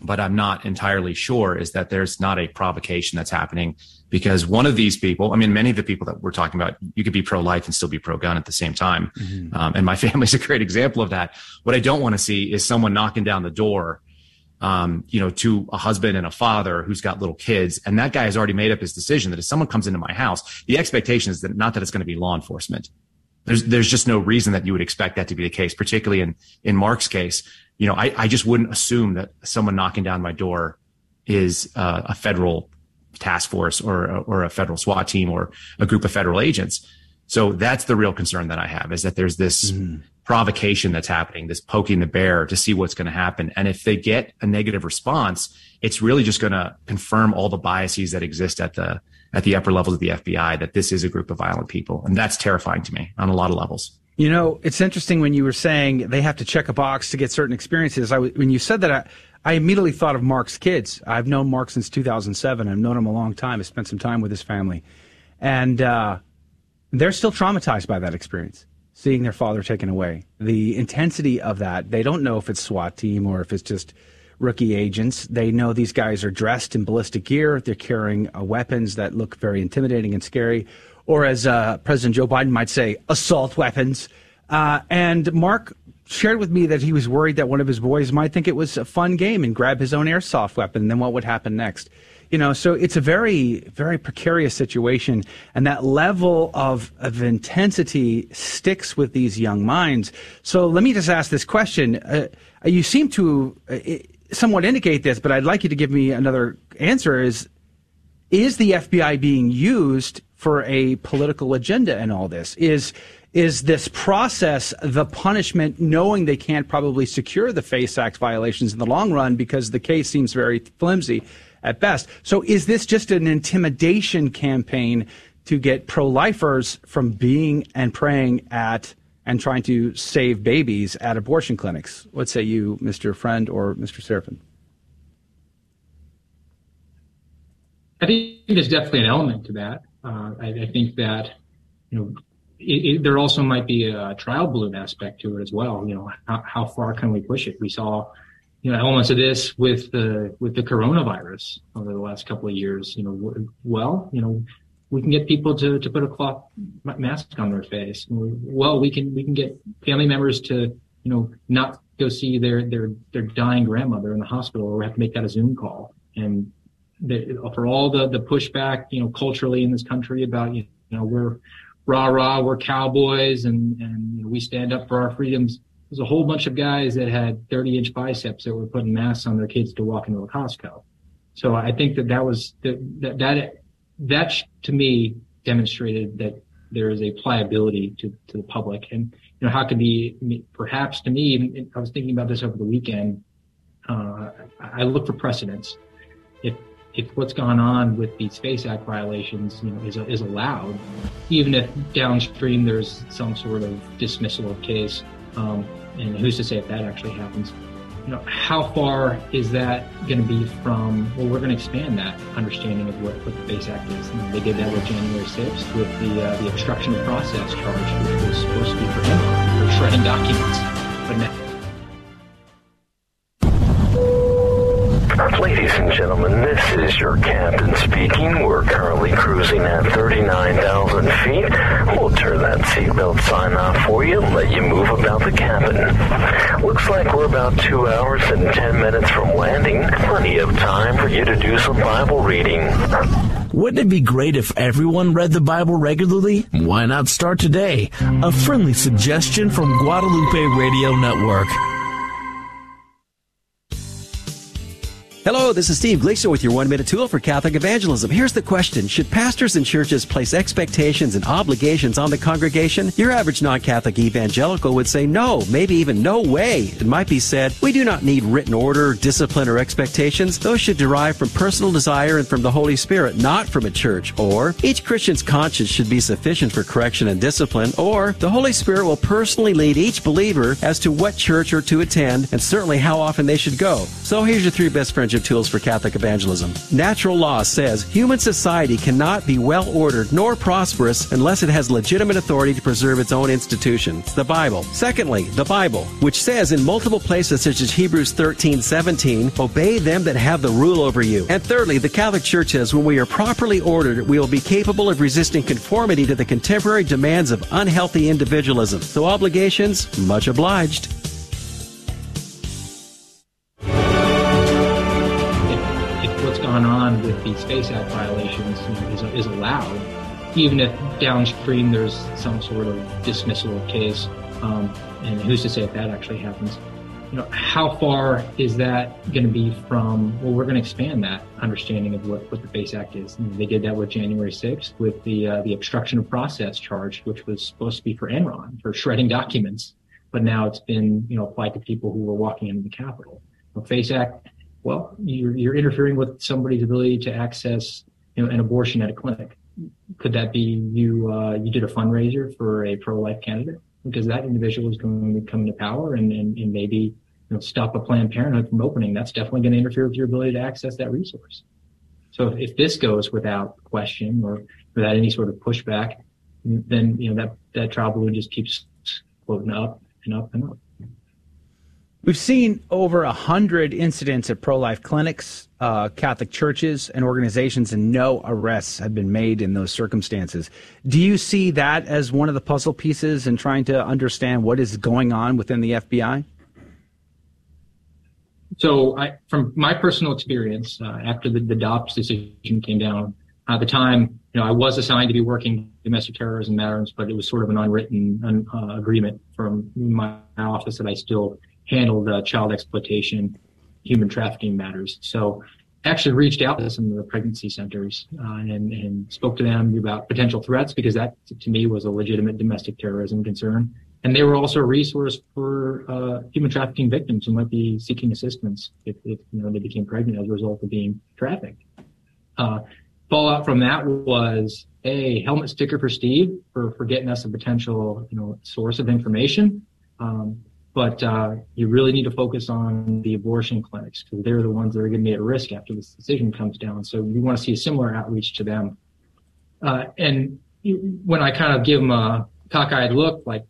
but I'm not entirely sure is that there's not a provocation that's happening because one of these people, I mean, many of the people that we're talking about, you could be pro life and still be pro gun at the same time. Mm-hmm. Um, and my *laughs* family's a great example of that. What I don't want to see is someone knocking down the door um, you know, to a husband and a father who's got little kids, and that guy has already made up his decision that if someone comes into my house, the expectation is that not that it's going to be law enforcement. There's there's just no reason that you would expect that to be the case, particularly in in Mark's case. You know, I, I just wouldn't assume that someone knocking down my door is uh, a federal task force or or a federal SWAT team or a group of federal agents. So that's the real concern that I have is that there's this mm provocation that's happening, this poking the bear to see what's going to happen. And if they get a negative response, it's really just going to confirm all the biases that exist at the at the upper levels of the FBI that this is a group of violent people, and that's terrifying to me on a lot of levels. You know, it's interesting when you were saying they have to check a box to get certain experiences. I, when you said that, I, I immediately thought of Mark's kids. I've known Mark since 2007. I've known him a long time. I spent some time with his family, and uh, they're still traumatized by that experience seeing their father taken away. The intensity of that, they don't know if it's SWAT team or if it's just rookie agents. They know these guys are dressed in ballistic gear. They're carrying uh, weapons that look very intimidating and scary, or as uh, President Joe Biden might say, assault weapons. Uh, and Mark shared with me that he was worried that one of his boys might think it was a fun game and grab his own airsoft weapon. And then what would happen next? You know, so it's a very, very precarious situation. And that level of, of intensity sticks with these young minds. So let me just ask this question. Uh, you seem to uh, somewhat indicate this, but I'd like you to give me another answer is, is the FBI being used for a political agenda in all this? Is, is this process the punishment knowing they can't probably secure the FACE Act violations in the long run because the case seems very flimsy? at best. So is this just an intimidation campaign to get pro-lifers from being and praying at and trying to save babies at abortion clinics? What say you, Mr. Friend or Mr. Seraphin? I think there's definitely an element to that. Uh, I, I, think that you know it, it, there also might be a trial balloon aspect to it as well. You know, how, how far can we push it? We saw you know elements of this with the with the coronavirus over the last couple of years. You know, well, you know, we can get people to, to put a cloth mask on their face. Well, we can we can get family members to you know not go see their their their dying grandmother in the hospital, or have to make that a Zoom call. And the, for all the the pushback, you know, culturally in this country about you know we're rah rah, we're cowboys, and and you know, we stand up for our freedoms there's a whole bunch of guys that had 30 inch biceps that were putting masks on their kids to walk into a Costco. So I think that that was that that that to me demonstrated that there is a pliability to, to the public. And, you know, how could be, perhaps to me, I was thinking about this over the weekend. Uh, I look for precedents. If, if what's gone on with these FACE Act violations, you know, is, is allowed, even if downstream there's some sort of dismissal of case, um, and who's to say if that actually happens? You know, how far is that going to be from? Well, we're going to expand that understanding of what, what the FACE Act is. You know, they did that with January 6th with the uh, the obstruction of process charge, which was supposed to be for him for shredding documents, but now sign off for you and let you move about the cabin. Looks like we're about two hours and 10 minutes from landing. Plenty of time for you to do some Bible reading. Wouldn't it be great if everyone read the Bible regularly? Why not start today? A friendly suggestion from Guadalupe Radio Network. Hello, this is Steve Gleason with your one minute tool for Catholic evangelism. Here's the question Should pastors and churches place expectations and obligations on the congregation? Your average non Catholic evangelical would say no, maybe even no way. It might be said, We do not need written order, discipline, or expectations. Those should derive from personal desire and from the Holy Spirit, not from a church. Or, each Christian's conscience should be sufficient for correction and discipline. Or, the Holy Spirit will personally lead each believer as to what church or to attend and certainly how often they should go. So here's your three best friends tools for Catholic evangelism. Natural law says human society cannot be well ordered nor prosperous unless it has legitimate authority to preserve its own institutions, the Bible. Secondly, the Bible, which says in multiple places such as Hebrews 13, 17, obey them that have the rule over you. And thirdly, the Catholic Church says when we are properly ordered, we will be capable of resisting conformity to the contemporary demands of unhealthy individualism. So obligations, much obliged. With the Act violations you know, is, is allowed, even if downstream there's some sort of dismissal of case. Um, and who's to say if that actually happens? You know, how far is that going to be from? Well, we're going to expand that understanding of what, what the FACE Act is. And they did that with January 6th with the uh, the obstruction of process charge, which was supposed to be for Enron for shredding documents, but now it's been you know applied to people who were walking into the Capitol. The Face Act, well, you're, you're interfering with somebody's ability to access you know an abortion at a clinic. Could that be you? Uh, you did a fundraiser for a pro-life candidate? because that individual is going to come into power and, and, and maybe you know, stop a Planned Parenthood from opening. That's definitely going to interfere with your ability to access that resource. So if, if this goes without question or without any sort of pushback, then you know that that trial balloon just keeps floating up and up and up. We've seen over a hundred incidents at pro-life clinics, uh, Catholic churches, and organizations, and no arrests have been made in those circumstances. Do you see that as one of the puzzle pieces in trying to understand what is going on within the FBI? So, I, from my personal experience, uh, after the, the Dobbs decision came down, at the time, you know, I was assigned to be working domestic terrorism matters, but it was sort of an unwritten uh, agreement from my office that I still handled uh, child exploitation, human trafficking matters. So actually reached out to some of the pregnancy centers uh, and, and spoke to them about potential threats because that to me was a legitimate domestic terrorism concern. And they were also a resource for uh, human trafficking victims who might be seeking assistance if, if, you know they became pregnant as a result of being trafficked. Uh, fallout from that was a helmet sticker for Steve for, for getting us a potential you know source of information. Um, but uh, you really need to focus on the abortion clinics because they're the ones that are going to be at risk after this decision comes down. So we want to see a similar outreach to them. Uh, and when I kind of give them a cockeyed look, like,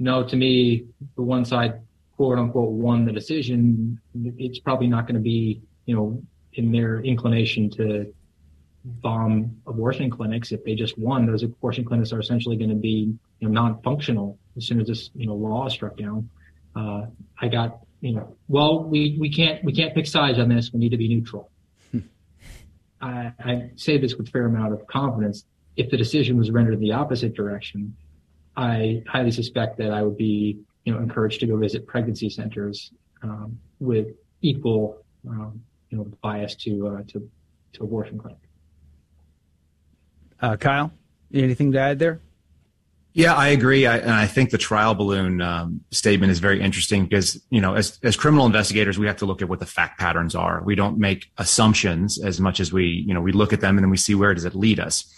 no, to me, the one side, quote unquote, won the decision, it's probably not going to be, you know, in their inclination to bomb abortion clinics if they just won. Those abortion clinics are essentially going to be, you know, non-functional as soon as this, you know, law is struck down uh, I got, you know, well, we, we can't, we can't pick sides on this. We need to be neutral. *laughs* I, I say this with a fair amount of confidence. If the decision was rendered in the opposite direction, I highly suspect that I would be, you know, encouraged to go visit pregnancy centers um, with equal, um, you know, bias to uh, to to abortion clinic. Uh, Kyle, anything to add there? Yeah, I agree. I, and I think the trial balloon um, statement is very interesting because, you know, as, as criminal investigators, we have to look at what the fact patterns are. We don't make assumptions as much as we, you know, we look at them and then we see where does it lead us.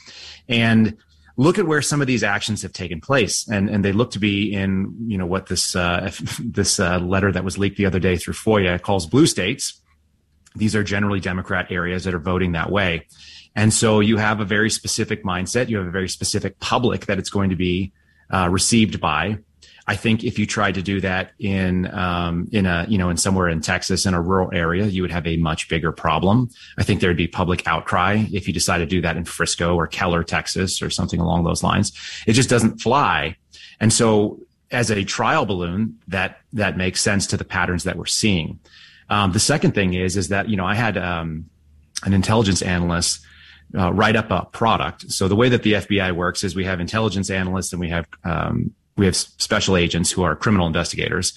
And look at where some of these actions have taken place. And, and they look to be in, you know, what this, uh, *laughs* this uh, letter that was leaked the other day through FOIA calls blue states. These are generally Democrat areas that are voting that way. And so you have a very specific mindset. You have a very specific public that it's going to be uh, received by. I think if you tried to do that in um, in a you know in somewhere in Texas in a rural area, you would have a much bigger problem. I think there'd be public outcry if you decide to do that in Frisco or Keller, Texas, or something along those lines. It just doesn't fly. And so, as a trial balloon, that that makes sense to the patterns that we're seeing. Um, the second thing is is that you know I had um, an intelligence analyst uh, write up a product. So the way that the FBI works is we have intelligence analysts and we have um, we have special agents who are criminal investigators,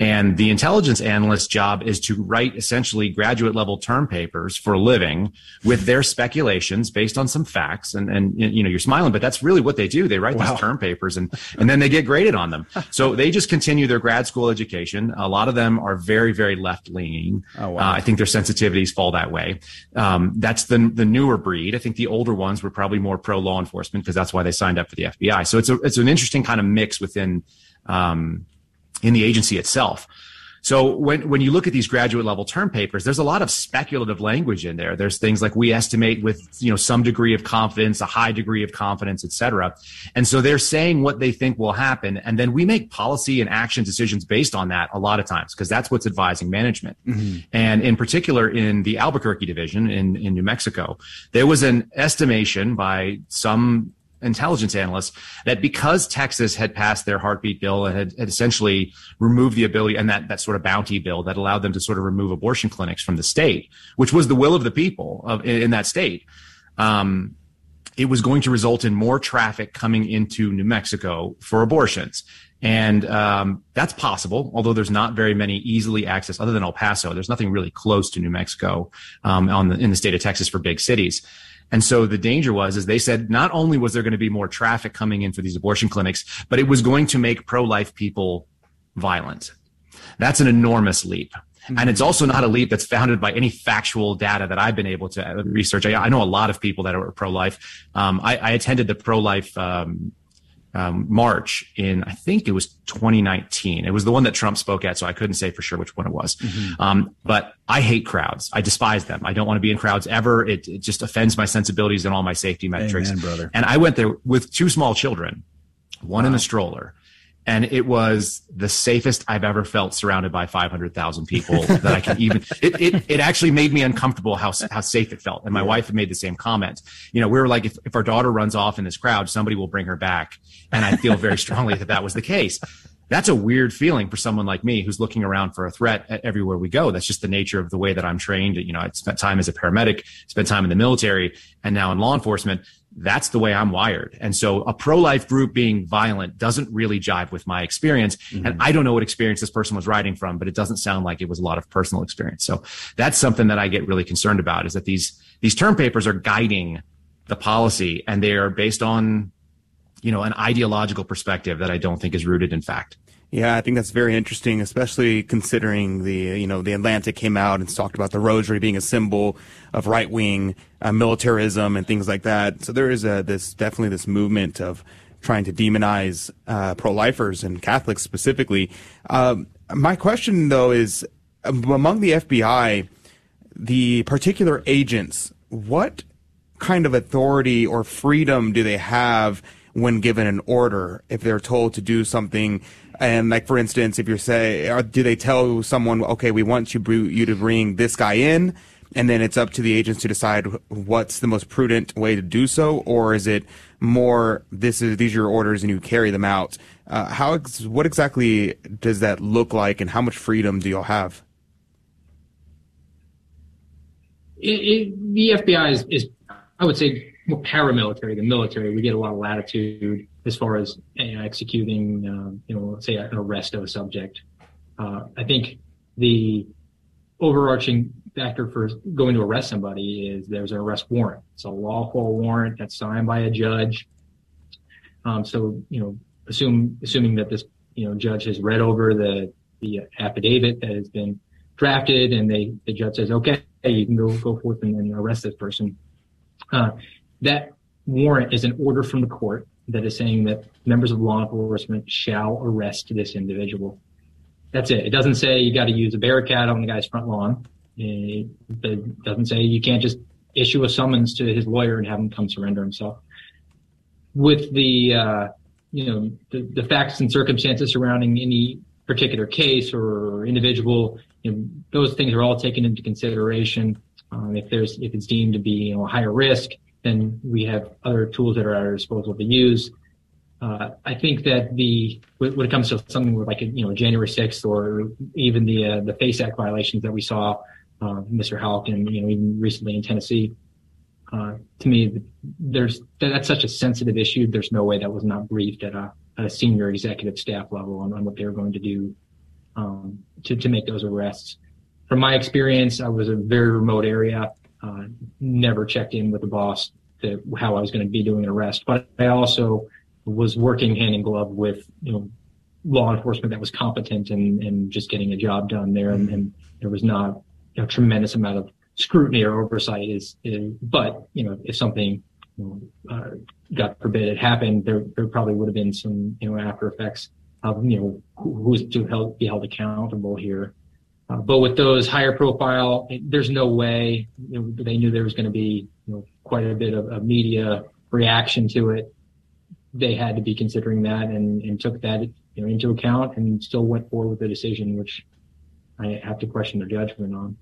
and the intelligence analyst's job is to write essentially graduate level term papers for a living with their speculations based on some facts. And, and, you know, you're smiling, but that's really what they do. They write wow. these term papers and, and then they get graded on them. *laughs* So they just continue their grad school education. A lot of them are very, very left leaning. Oh, wow. uh, I think their sensitivities fall that way. Um, that's the, the newer breed. I think the older ones were probably more pro law enforcement because that's why they signed up for the FBI. So it's a, it's an interesting kind of mix within, um, in the agency itself. So when, when you look at these graduate level term papers, there's a lot of speculative language in there. There's things like we estimate with, you know, some degree of confidence, a high degree of confidence, et cetera. And so they're saying what they think will happen. And then we make policy and action decisions based on that a lot of times because that's what's advising management. Mm-hmm. And in particular, in the Albuquerque division in, in New Mexico, there was an estimation by some intelligence analysts that because Texas had passed their heartbeat bill and had, had, essentially removed the ability and that, that sort of bounty bill that allowed them to sort of remove abortion clinics from the state, which was the will of the people of, in, in that state. Um, it was going to result in more traffic coming into New Mexico for abortions. And um, that's possible, although there's not very many easily accessed, other than El Paso. There's nothing really close to New Mexico um, on the, in the state of Texas for big cities. And so the danger was, is they said not only was there going to be more traffic coming in for these abortion clinics, but it was going to make pro-life people violent. That's an enormous leap. And it's also not a leap that's founded by any factual data that I've been able to research. I, I know a lot of people that are pro-life. Um, I, I, attended the pro-life um, um, march in, I think it was 2019. It was the one that Trump spoke at, so I couldn't say for sure which one it was. Mm-hmm. Um, but I hate crowds. I despise them. I don't want to be in crowds ever. It, it just offends my sensibilities and all my safety metrics. Amen, brother. And I went there with two small children, one wow. in a stroller and it was the safest I've ever felt surrounded by 500,000 people that I can even, *laughs* it, it, it actually made me uncomfortable how, how safe it felt. And my yeah. wife had made the same comment. You know, we were like, if, if our daughter runs off in this crowd, somebody will bring her back. And I feel very strongly that that was the case. That's a weird feeling for someone like me who's looking around for a threat everywhere we go. That's just the nature of the way that I'm trained. You know, I spent time as a paramedic, spent time in the military, and now in law enforcement that's the way I'm wired. And so a pro-life group being violent doesn't really jive with my experience. Mm-hmm. And I don't know what experience this person was writing from, but it doesn't sound like it was a lot of personal experience. So that's something that I get really concerned about is that these, these term papers are guiding the policy and they are based on, you know, an ideological perspective that I don't think is rooted in fact. Yeah, I think that's very interesting, especially considering the you know the Atlantic came out and talked about the rosary being a symbol of right wing uh, militarism and things like that. So there is a this definitely this movement of trying to demonize uh, pro lifers and Catholics specifically. Um, my question though is among the FBI, the particular agents, what kind of authority or freedom do they have? when given an order if they're told to do something and like for instance, if you're say, or do they tell someone, okay, we want you you to bring this guy in, and then it's up to the agents to decide what's the most prudent way to do so, or is it more this is these are your orders and you carry them out? Uh, how what exactly does that look like, and how much freedom do y'all have? It, it, the FBI is, is, I would say, more paramilitary than military. We get a lot of latitude as far as executing, uh, you know, say an arrest of a subject. Uh, I think the overarching factor for going to arrest somebody is there's an arrest warrant. It's a lawful warrant that's signed by a judge. Um, so, you know, assume, assuming that this, you know, judge has read over the, the affidavit that has been drafted and they, the judge says, okay, you can go, go forth and, and arrest this person. Uh, that warrant is an order from the court that is saying that members of law enforcement shall arrest this individual. That's it. It doesn't say you got to use a barricade on the guy's front lawn. It doesn't say you can't just issue a summons to his lawyer and have him come surrender himself. With the, uh, you know, the, the, facts and circumstances surrounding any particular case or individual, you know, those things are all taken into consideration. Um, if there's, if it's deemed to be, you know, a higher risk, then we have other tools that are at our disposal to use. Uh, I think that the when it comes to something like you know January 6th or even the uh, the FACE Act violations that we saw, uh, Mr. Houck and you know even recently in Tennessee, uh, to me there's that's such a sensitive issue. There's no way that was not briefed at a, a senior executive staff level on, on what they were going to do um, to to make those arrests. From my experience, I was a very remote area uh, never checked in with the boss to how I was going to be doing an arrest. But I also was working hand in glove with, you know, law enforcement that was competent and, and just getting a job done there. And, and there was not a tremendous amount of scrutiny or oversight is, is but, you know, if something, you know, uh, God forbid it happened, there, there probably would have been some, you know, after effects of, you know, who, who's to be held accountable here. Uh, but with those higher profile, there's no way you know, they knew there was going to be you know, quite a bit of, media reaction to it. They had to be considering that and, and took that you know, into account and still went forward with the decision, which I have to question their judgment on.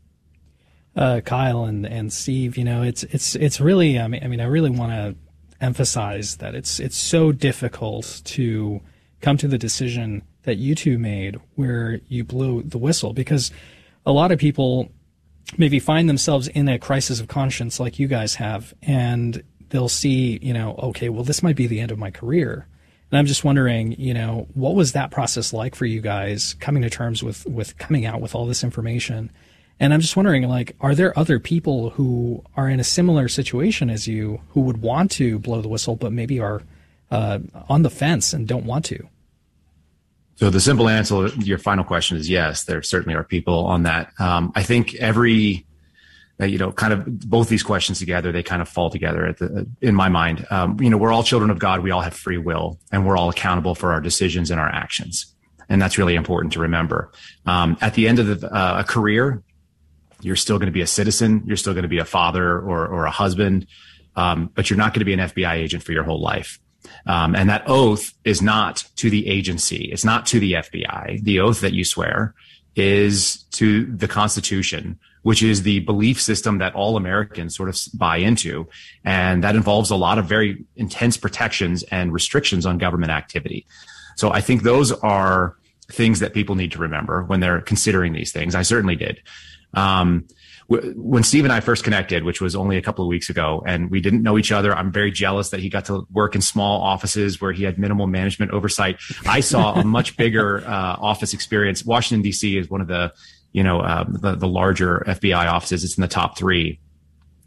Uh, Kyle and, and Steve, you know, it's it's it's really. I mean, I mean, I really want to emphasize that it's it's so difficult to come to the decision that you two made where you blew the whistle because a lot of people maybe find themselves in a crisis of conscience like you guys have and they'll see, you know, okay, well this might be the end of my career. And I'm just wondering, you know, what was that process like for you guys coming to terms with with coming out with all this information? And I'm just wondering, like, are there other people who are in a similar situation as you who would want to blow the whistle, but maybe are uh, on the fence and don't want to? So the simple answer to your final question is yes. There certainly are people on that. Um, I think every, uh, you know, kind of both these questions together, they kind of fall together at the, in my mind. Um, you know, we're all children of God. We all have free will and we're all accountable for our decisions and our actions. And that's really important to remember. Um, at the end of the, uh, a career, you're still going to be a citizen. You're still going to be a father or, or a husband. Um, but you're not going to be an FBI agent for your whole life. Um, and that oath is not to the agency. It's not to the FBI. The oath that you swear is to the Constitution, which is the belief system that all Americans sort of buy into. And that involves a lot of very intense protections and restrictions on government activity. So I think those are things that people need to remember when they're considering these things. I certainly did. Um, when Steve and I first connected, which was only a couple of weeks ago, and we didn't know each other, I'm very jealous that he got to work in small offices where he had minimal management oversight. I saw a *laughs* much bigger uh, office experience. Washington D.C. is one of the, you know, uh, the, the larger FBI offices. It's in the top three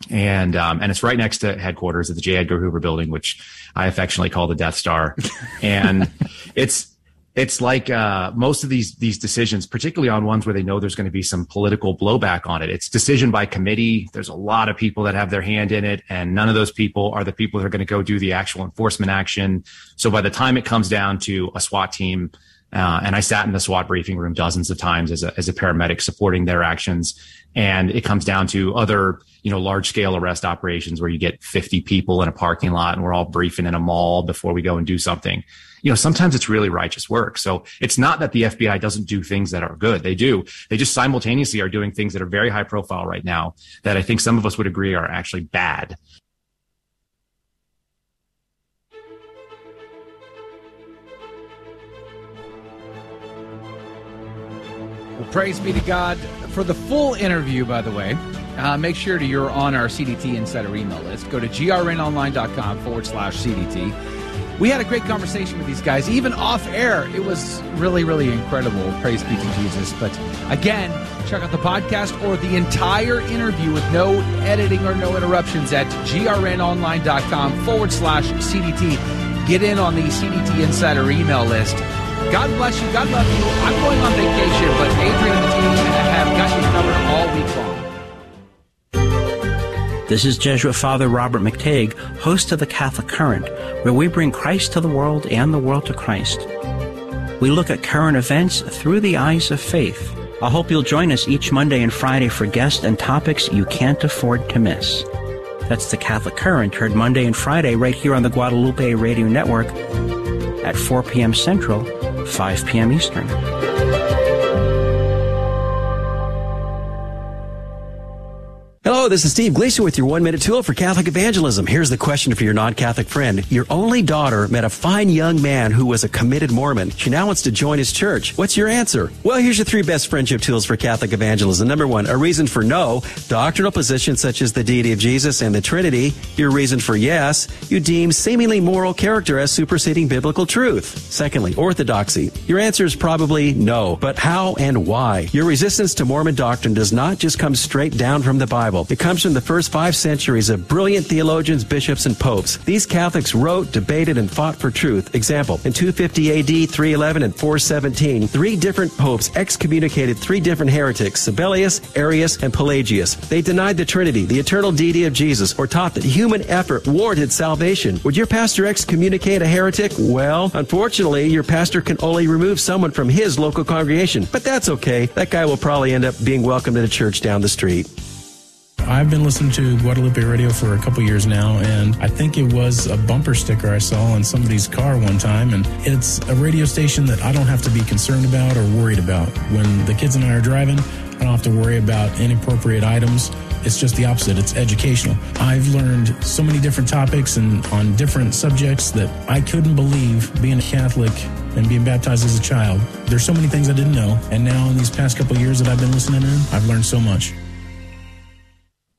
and um, and it's right next to headquarters at the J. Edgar Hoover Building, which I affectionately call the Death Star, and *laughs* it's it's like uh, most of these these decisions, particularly on ones where they know there's going to be some political blowback on it. It's decision by committee. There's a lot of people that have their hand in it, and none of those people are the people that are going to go do the actual enforcement action. So by the time it comes down to a SWAT team, uh, and I sat in the SWAT briefing room dozens of times as a as a paramedic supporting their actions, and it comes down to other you know large scale arrest operations where you get 50 people in a parking lot and we're all briefing in a mall before we go and do something you know, sometimes it's really righteous work. So it's not that the FBI doesn't do things that are good. They do. They just simultaneously are doing things that are very high profile right now that I think some of us would agree are actually bad. Well, praise be to God for the full interview, by the way. Uh, make sure to you're on our CDT Insider email list. Go to grnonline.com forward slash CDT we had a great conversation with these guys, even off air. It was really, really incredible. Praise be to Jesus. But again, check out the podcast or the entire interview with no editing or no interruptions at grnonline.com forward slash CDT. Get in on the CDT Insider email list. God bless you. God love you. I'm going on vacation, but Adrian and the team have got you covered all week long. This is Jesuit Father Robert McTeigue, host of the Catholic Current, where we bring Christ to the world and the world to Christ. We look at current events through the eyes of faith. I hope you'll join us each Monday and Friday for guests and topics you can't afford to miss. That's the Catholic Current, heard Monday and Friday right here on the Guadalupe Radio Network at 4 p.m. Central, 5 p.m. Eastern. Hello, this is Steve Gleason with your one minute tool for Catholic evangelism. Here's the question for your non Catholic friend. Your only daughter met a fine young man who was a committed Mormon. She now wants to join his church. What's your answer? Well, here's your three best friendship tools for Catholic evangelism. Number one, a reason for no, doctrinal positions such as the deity of Jesus and the Trinity. Your reason for yes, you deem seemingly moral character as superseding biblical truth. Secondly, orthodoxy. Your answer is probably no, but how and why? Your resistance to Mormon doctrine does not just come straight down from the Bible. It comes from the first five centuries of brilliant theologians, bishops, and popes. These Catholics wrote, debated, and fought for truth. Example, in 250 AD, 311, and 417, three different popes excommunicated three different heretics, Sabellius, Arius, and Pelagius. They denied the Trinity, the eternal deity of Jesus, or taught that human effort warranted salvation. Would your pastor excommunicate a heretic? Well, unfortunately, your pastor can only remove someone from his local congregation. But that's okay. That guy will probably end up being welcomed in a church down the street. I've been listening to Guadalupe Radio for a couple years now, and I think it was a bumper sticker I saw on somebody's car one time. And it's a radio station that I don't have to be concerned about or worried about. When the kids and I are driving, I don't have to worry about inappropriate items. It's just the opposite. It's educational. I've learned so many different topics and on different subjects that I couldn't believe being a Catholic and being baptized as a child. There's so many things I didn't know. And now in these past couple years that I've been listening in, I've learned so much.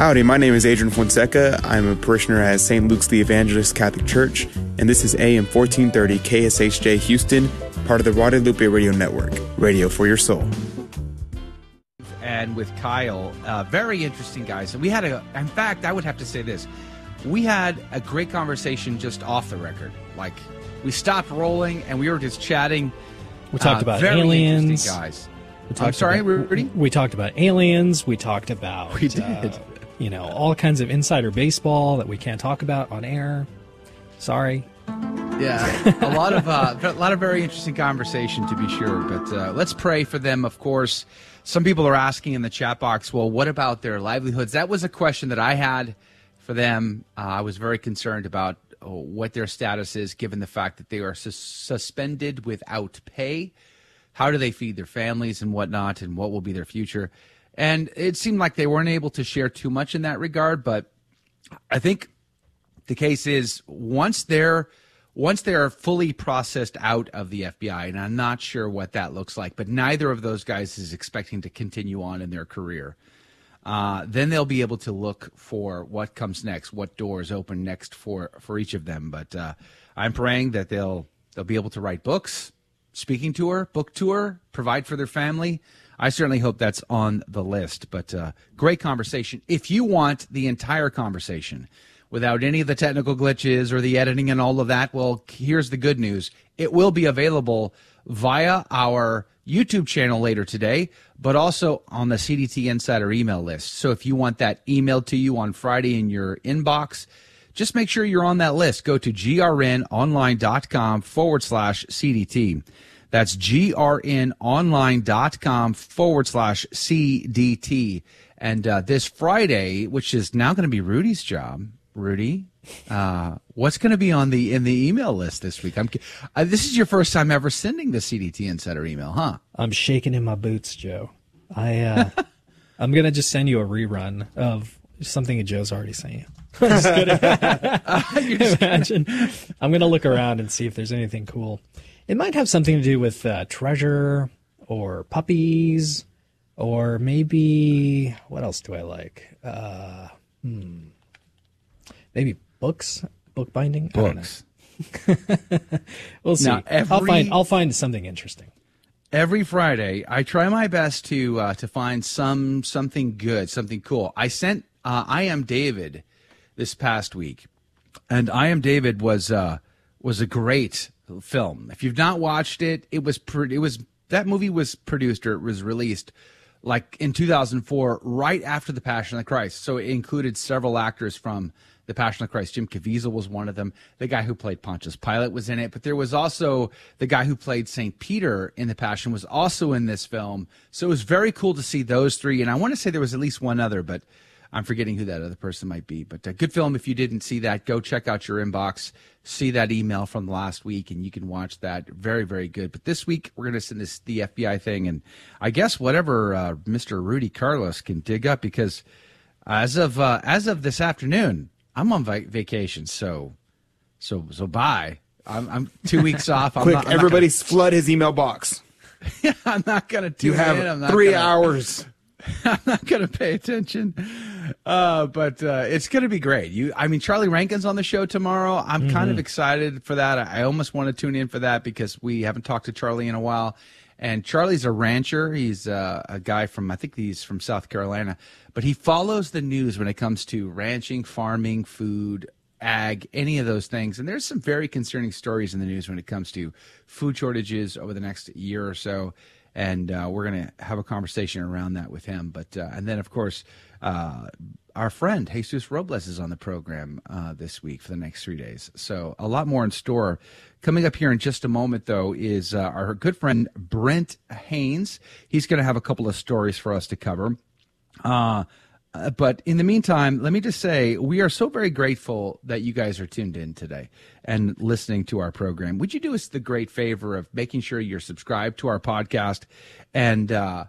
Howdy, my name is Adrian Fonseca. I'm a parishioner at St. Luke's the Evangelist Catholic Church, and this is AM 1430 KSHJ Houston, part of the Guadalupe Radio Network. Radio for your soul. And with Kyle, uh, very interesting guys. And we had a, in fact, I would have to say this. We had a great conversation just off the record. Like, we stopped rolling and we were just chatting. We talked Uh, about very aliens. interesting guys. We I'm sorry, about, Rudy? We talked about aliens. We talked about We did. uh, you know all kinds of insider baseball that we can't talk about on air. Sorry. Yeah, a lot of uh, a lot of very interesting conversation to be sure. But uh, let's pray for them. Of course, some people are asking in the chat box, well, what about their livelihoods? That was a question that I had for them. Uh, I was very concerned about uh, what their status is, given the fact that they are sus- suspended without pay. How do they feed their families and whatnot, and what will be their future? And it seemed like they weren't able to share too much in that regard, but I think the case is once they're once they are fully processed out of the FBI, and I'm not sure what that looks like, but neither of those guys is expecting to continue on in their career. Uh, then they'll be able to look for what comes next, what doors open next for for each of them. But uh, I'm praying that they'll they'll be able to write books, speaking tour, book tour, provide for their family. I certainly hope that's on the list. But uh, great conversation. If you want the entire conversation without any of the technical glitches or the editing and all of that, well, here's the good news. It will be available via our YouTube channel later today, but also on the CDT Insider email list. So if you want that emailed to you on Friday in your inbox, just make sure you're on that list. Go to grnonline.com forward slash CDT. That's grnonline.com forward slash CDT. And uh, this Friday, which is now going to be Rudy's job, Rudy, uh, what's going to be on the in the email list this week? I'm uh, this is your first time ever sending the CDT Insider email, huh? I'm shaking in my boots, Joe. I uh, *laughs* I'm gonna just send you a rerun of something that Joe's already you. *laughs* just kidding. *laughs* Imagine. I'm gonna look around and see if there's anything cool. It might have something to do with uh, treasure or puppies or maybe what else do I like? Uh, hmm. Maybe books, book binding. Books. *laughs* we'll see. Now, every- I'll find I'll find something interesting. Every Friday, I try my best to uh, to find some something good, something cool. I sent uh, I am David this past week, and I am David was uh, was a great film. If you've not watched it, it was it was that movie was produced or it was released like in 2004, right after the Passion of the Christ. So it included several actors from the Passion of the Christ. Jim Caviezel was one of them. The guy who played Pontius Pilate was in it, but there was also the guy who played Saint Peter in the Passion was also in this film. So it was very cool to see those three. And I want to say there was at least one other, but I'm forgetting who that other person might be. But a good film. If you didn't see that, go check out your inbox, see that email from last week, and you can watch that. Very, very good. But this week we're going to send this the FBI thing, and I guess whatever uh, Mr. Rudy Carlos can dig up because as of uh, as of this afternoon, I'm on va- vacation. So, so so bye. I'm, I'm two weeks *laughs* off. I'm Quick, not, everybody Not flood his email box. *laughs* I'm not going to. You have in. I'm not three gonna- hours. *laughs* I'm not going to pay attention. Uh, but uh, it's going to be great. You, I mean, Charlie Rankin's on the show tomorrow. I'm kind of Mhm. excited for that. I, I almost want to tune in for that because we haven't talked to Charlie in a while. And Charlie's a rancher. He's uh, a guy from, I think he's from South Carolina, but he follows the news when it comes to ranching, farming, food, ag, any of those things. And there's some very concerning stories in the news when it comes to food shortages over the next year or so. and uh, we're going to have a conversation around that with him. But uh, and then of course, uh, our friend Jesus Robles is on the program uh, this week for the next three days. So a lot more in store. Coming up here in just a moment, though, is uh, our good friend Brent Haynes. He's going to have a couple of stories for us to cover. Uh, uh, but in the meantime, let me just say we are so very grateful that you guys are tuned in today and listening to our program. Would you do us the great favor of making sure you're subscribed to our podcast and uh,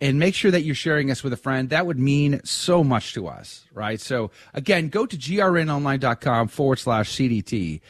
and make sure that you're sharing us with a friend? That would mean so much to us, right? So again, go to grnonline.com forward slash CDT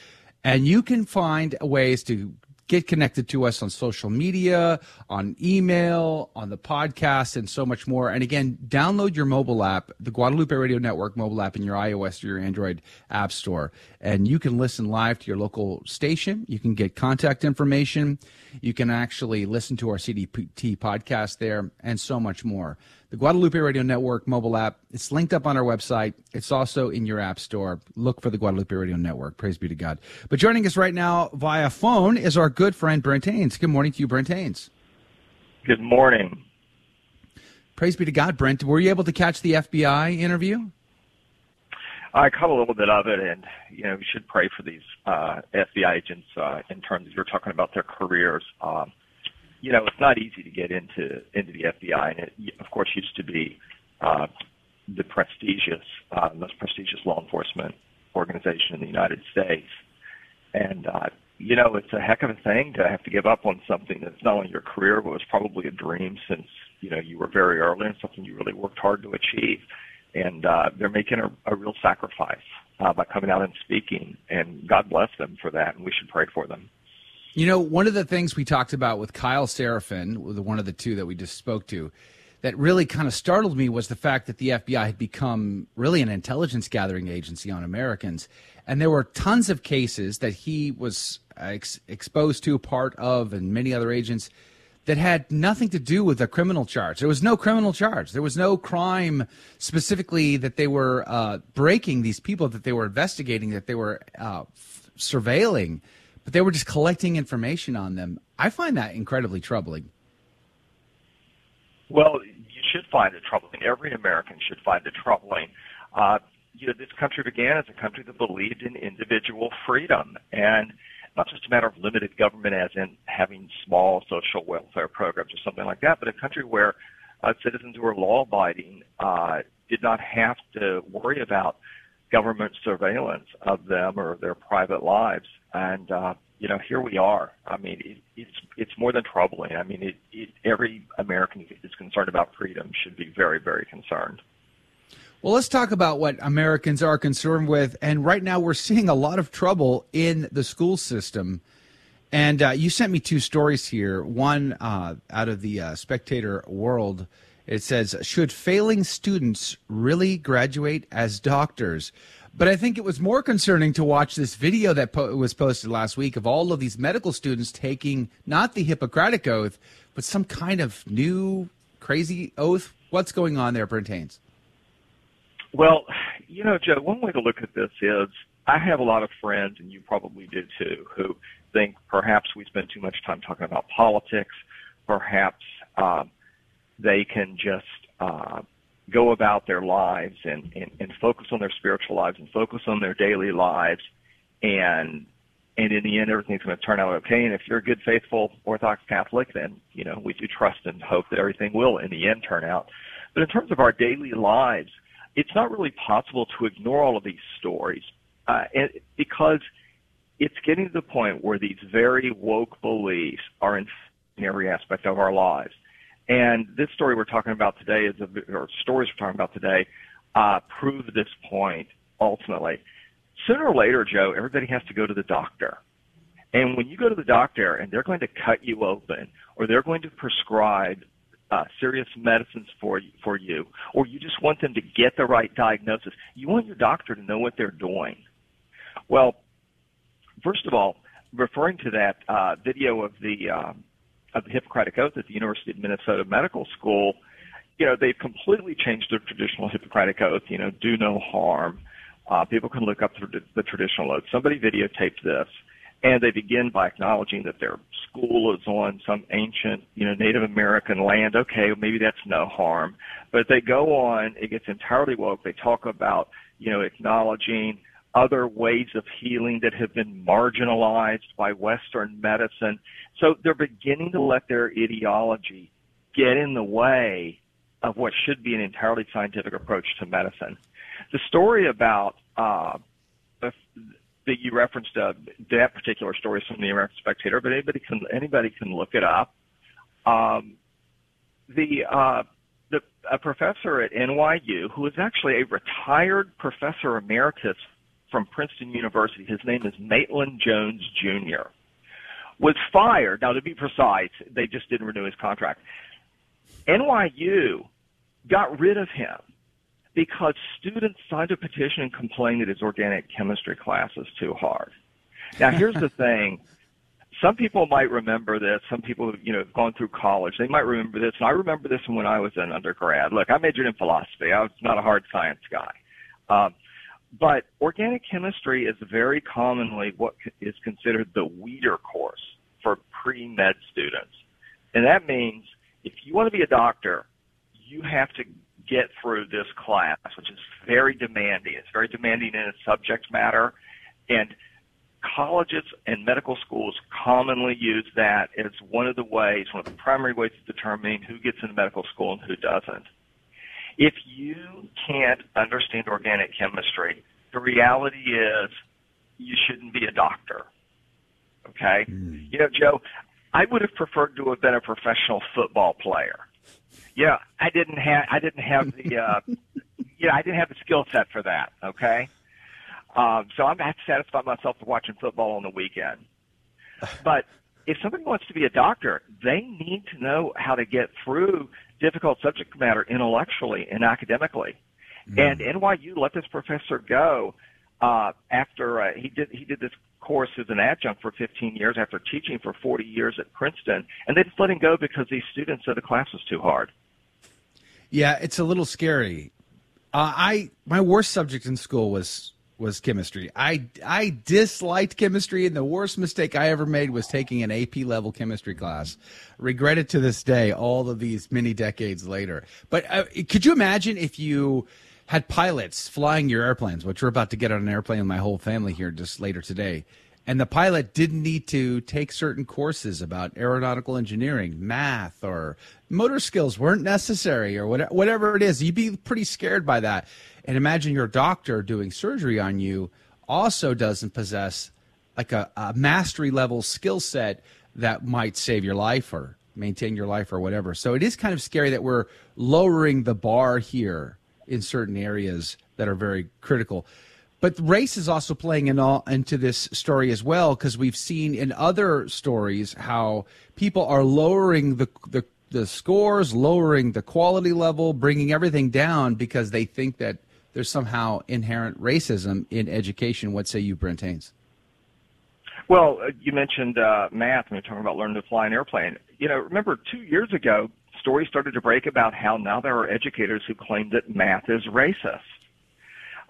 and you can find ways to get connected to us on social media, on email, on the podcast, and so much more. And again, download your mobile app, the Guadalupe Radio Network mobile app in your iOS or your Android app store. And you can listen live to your local station. You can get contact information. You can actually listen to our CDT podcast there and so much more the Guadalupe Radio Network mobile app. It's linked up on our website. It's also in your app store. Look for the Guadalupe Radio Network. Praise be to God. But joining us right now via phone is our good friend Brent Haynes. Good morning to you, Brent Haynes. Good morning. Praise be to God, Brent. Were you able to catch the FBI interview? I caught a little bit of it, and you know, we should pray for these uh, FBI agents uh, in terms of you're talking about their careers. Um, you know, it's not easy to get into into the FBI, and it, of course, used to be uh, the prestigious, uh, most prestigious law enforcement organization in the United States. And uh, you know, it's a heck of a thing to have to give up on something that's not only your career, but was probably a dream since you know you were very early and something you really worked hard to achieve. And uh, they're making a, a real sacrifice uh, by coming out and speaking, and God bless them for that, and we should pray for them. You know, one of the things we talked about with Kyle Seraphin, one of the two that we just spoke to, that really kind of startled me was the fact that the FBI had become really an intelligence gathering agency on Americans. And there were tons of cases that he was ex- exposed to, part of, and many other agents that had nothing to do with a criminal charge. There was no criminal charge. There was no crime specifically that they were uh, breaking these people that they were investigating, that they were uh, f- surveilling but they were just collecting information on them. I find that incredibly troubling. Well, you should find it troubling. Every American should find it troubling. Uh, you know, this country began as a country that believed in individual freedom and not just a matter of limited government as in having small social welfare programs or something like that, but a country where uh, citizens who were law abiding uh, did not have to worry about government surveillance of them or their private lives. And uh, you know, here we are. I mean, it, it's it's more than troubling. I mean, it, it, every American is concerned about freedom should be very, very concerned. Well, let's talk about what Americans are concerned with. And right now, we're seeing a lot of trouble in the school system. And uh, you sent me two stories here. One uh, out of the uh, Spectator World. It says, Should failing students really graduate as doctors? But I think it was more concerning to watch this video that po- was posted last week of all of these medical students taking not the Hippocratic Oath, but some kind of new crazy oath. What's going on there, Brent Haynes? Well, you know, Joe, one way to look at this is I have a lot of friends, and you probably do too, who think perhaps we spend too much time talking about politics. Perhaps um, they can just uh, go about their lives and, and, and focus on their spiritual lives and focus on their daily lives. And and in the end everything's going to turn out okay. And if you're a good faithful orthodox catholic then you know we do trust and hope that everything will in the end turn out. But in terms of our daily lives it's not really possible to ignore all of these stories uh, and, because it's getting to the point where these very woke beliefs are in every aspect of our lives and this story we're talking about today is a, or stories we're talking about today, uh, prove this point ultimately. Sooner or later, Joe, everybody has to go to the doctor. And when you go to the doctor and they're going to cut you open or they're going to prescribe uh, serious medicines for you, for you, or you just want them to get the right diagnosis, you want your doctor to know what they're doing. Well, first of all, referring to that uh, video of the um, of the Hippocratic Oath at the University of Minnesota Medical School, you know, they've completely changed the traditional Hippocratic Oath, you know, do no harm. Uh, people can look up the, the traditional oath. Somebody videotaped this and they begin by acknowledging that their school is on some ancient, you know, Native American land. Okay, maybe that's no harm. But they go on, it gets entirely woke. They talk about, you know, acknowledging other ways of healing that have been marginalized by Western medicine. So they're beginning to let their ideology get in the way of what should be an entirely scientific approach to medicine. The story about uh, that you referenced uh, that particular story from the American Spectator, but anybody can anybody can look it up. Um, the uh, the a professor at NYU who is actually a retired professor emeritus from Princeton University. His name is Maitland Jones Jr. Was fired. Now, to be precise, they just didn't renew his contract. NYU got rid of him because students signed a petition and complained that his organic chemistry class is too hard. Now, here's the *laughs* thing. Some people might remember this. Some people, have you know, have gone through college. They might remember this. And I remember this when I was an undergrad. Look, I majored in philosophy. I was not a hard science guy. Um, but organic chemistry is very commonly what is considered the weeder course for pre-med students. And that means if you want to be a doctor, you have to get through this class, which is very demanding. It's very demanding in its subject matter. And colleges and medical schools commonly use that as one of the ways, one of the primary ways of determining who gets into medical school and who doesn't. If you can't understand organic chemistry, the reality is you shouldn't be a doctor. Okay? Mm. You know, Joe, I would have preferred to have been a professional football player yeah, I didn't have I didn't have the uh, *laughs* yeah I didn't have the skill set for that. Okay, um, so I'm have to satisfy myself with watching football on the weekend. *laughs* But if somebody wants to be a doctor, they need to know how to get through difficult subject matter intellectually and academically. Mm. And NYU let this professor go uh, after uh, he did he did this course as an adjunct for 15 years after teaching for 40 years at Princeton, and they just let him go because these students said the class was too hard. Yeah, it's a little scary. Uh, I my worst subject in school was was chemistry. I I disliked chemistry, and the worst mistake I ever made was taking an AP level chemistry class. Regret it to this day, all of these many decades later. But uh, could you imagine if you had pilots flying your airplanes, which we're about to get on an airplane with my whole family here just later today? and the pilot didn't need to take certain courses about aeronautical engineering, math, or motor skills weren't necessary, or whatever it is, you'd be pretty scared by that. And imagine your doctor doing surgery on you also doesn't possess like a, a mastery level skill set that might save your life or maintain your life or whatever. So it is kind of scary that we're lowering the bar here in certain areas that are very critical. But race is also playing in all, into this story as well because we've seen in other stories how people are lowering the, the the scores, lowering the quality level, bringing everything down because they think that there's somehow inherent racism in education. What say you, Brent Haynes? Well, uh, you mentioned uh, math when you're talking about learning to fly an airplane. You know, remember two years ago, stories started to break about how now there are educators who claim that math is racist.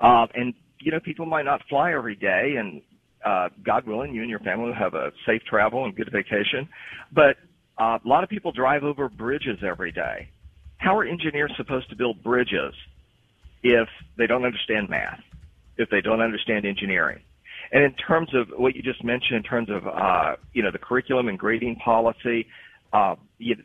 Uh, and you know, people might not fly every day, and uh, God willing, you and your family will have a safe travel and good vacation. But uh, a lot of people drive over bridges every day. How are engineers supposed to build bridges if they don't understand math, if they don't understand engineering? And in terms of what you just mentioned, in terms of uh, you know the curriculum and grading policy, uh,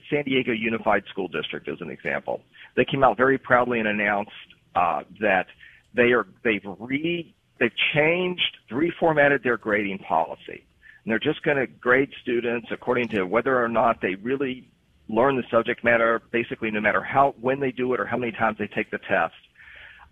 San Diego Unified School District is an example. They came out very proudly and announced uh, that they are they've re they've changed reformatted their grading policy. And they're just going to grade students according to whether or not they really learn the subject matter, basically no matter how when they do it or how many times they take the test.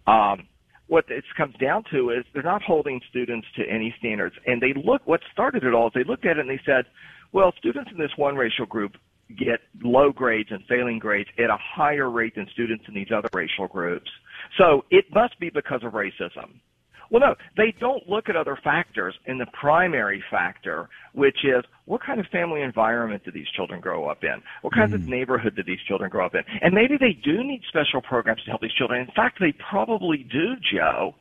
Um, what it comes down to is they're not holding students to any standards. And they look what started it all is they looked at it and they said, well, students in this one racial group get low grades and failing grades at a higher rate than students in these other racial groups. So it must be because of racism. Well, no, they don't look at other factors in the primary factor, which is what kind of family environment do these children grow up in? What kind mm-hmm. of neighborhood do these children grow up in? And maybe they do need special programs to help these children. In fact, they probably do, Joe.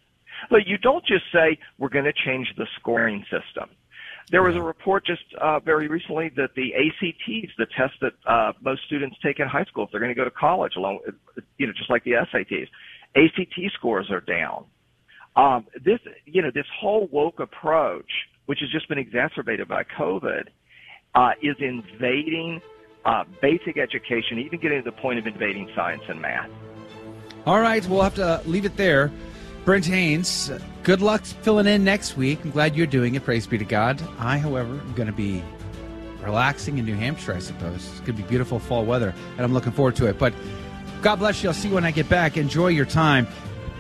But you don't just say, we're going to change the scoring system. There was a report just uh, very recently that the ACTs, the test that uh, most students take in high school if they're going to go to college, along, you know, just like the SATs, ACT scores are down. Um, this, you know, this whole woke approach, which has just been exacerbated by COVID, uh, is invading uh, basic education, even getting to the point of invading science and math. All right, we'll have to leave it there. Brent Haynes, good luck filling in next week. I'm glad you're doing it. Praise be to God. I, however, am going to be relaxing in New Hampshire, I suppose. It's going to be beautiful fall weather, and I'm looking forward to it. But God bless you. I'll see you when I get back. Enjoy your time.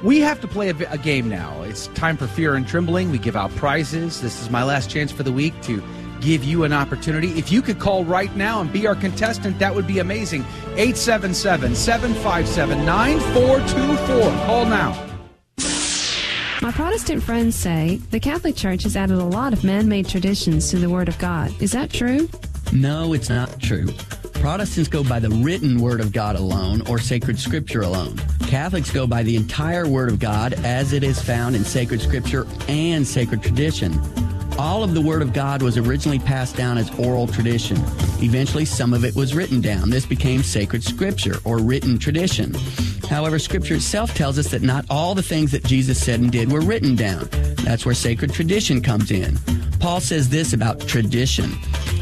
We have to play a, a game now. It's time for Fear and Trembling. We give out prizes. This is my last chance for the week to give you an opportunity. If you could call right now and be our contestant, that would be amazing. 877 757 9424. Call now. My Protestant friends say the Catholic Church has added a lot of man made traditions to the Word of God. Is that true? No, it's not true. Protestants go by the written Word of God alone or sacred Scripture alone. Catholics go by the entire Word of God as it is found in sacred Scripture and sacred tradition. All of the Word of God was originally passed down as oral tradition. Eventually, some of it was written down. This became sacred Scripture or written tradition. However, Scripture itself tells us that not all the things that Jesus said and did were written down. That's where sacred tradition comes in. Paul says this about tradition.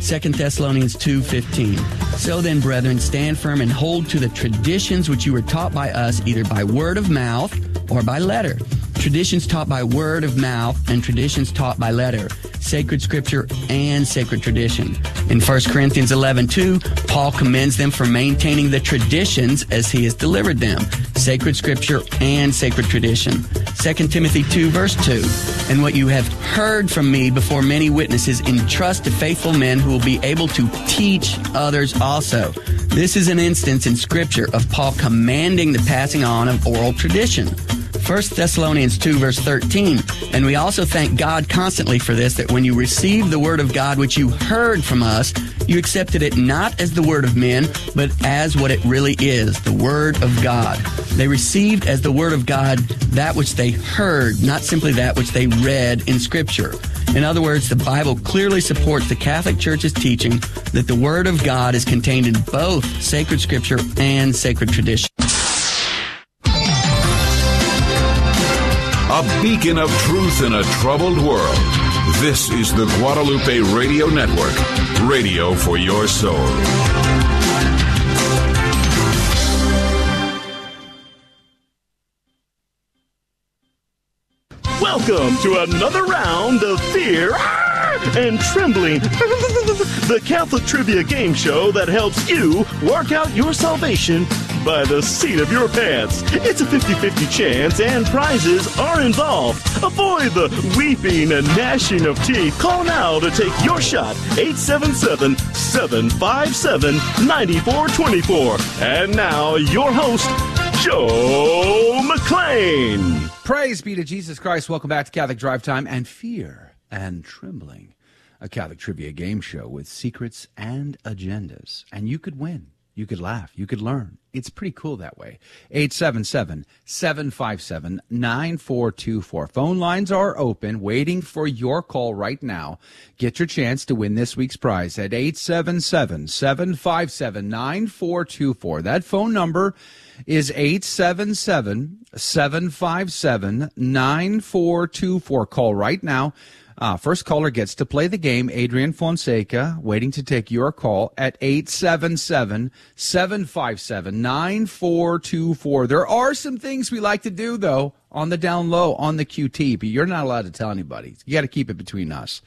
2 Thessalonians 2:15. So then, brethren, stand firm and hold to the traditions which you were taught by us either by word of mouth or by letter. Traditions taught by word of mouth and traditions taught by letter. Sacred scripture and sacred tradition. In 1 Corinthians 11, 2, Paul commends them for maintaining the traditions as he has delivered them. Sacred scripture and sacred tradition. 2 Timothy 2, verse 2. And what you have heard from me before many witnesses, entrust to faithful men who will be able to teach others also. This is an instance in scripture of Paul commanding the passing on of oral tradition. 1 Thessalonians 2 verse 13. And we also thank God constantly for this, that when you received the word of God which you heard from us, you accepted it not as the word of men, but as what it really is, the word of God. They received as the word of God that which they heard, not simply that which they read in scripture. In other words, the Bible clearly supports the Catholic Church's teaching that the Word of God is contained in both sacred scripture and sacred tradition. A beacon of truth in a troubled world. This is the Guadalupe Radio Network, radio for your soul. Welcome to another round of Fear and Trembling, *laughs* the Catholic Trivia Game Show that helps you work out your salvation by the seat of your pants. It's a 50 50 chance, and prizes are involved. Avoid the weeping and gnashing of teeth. Call now to take your shot 877 757 9424. And now, your host, Joe McClain. Praise be to Jesus Christ. Welcome back to Catholic Drive Time and Fear and Trembling, a Catholic trivia game show with secrets and agendas. And you could win. You could laugh. You could learn. It's pretty cool that way. 877 757 9424. Phone lines are open, waiting for your call right now. Get your chance to win this week's prize at 877 757 9424. That phone number is 877 757 9424. Call right now. Uh, first caller gets to play the game. Adrian Fonseca waiting to take your call at 877 757 9424. There are some things we like to do, though, on the down low, on the QT, but you're not allowed to tell anybody. You got to keep it between us.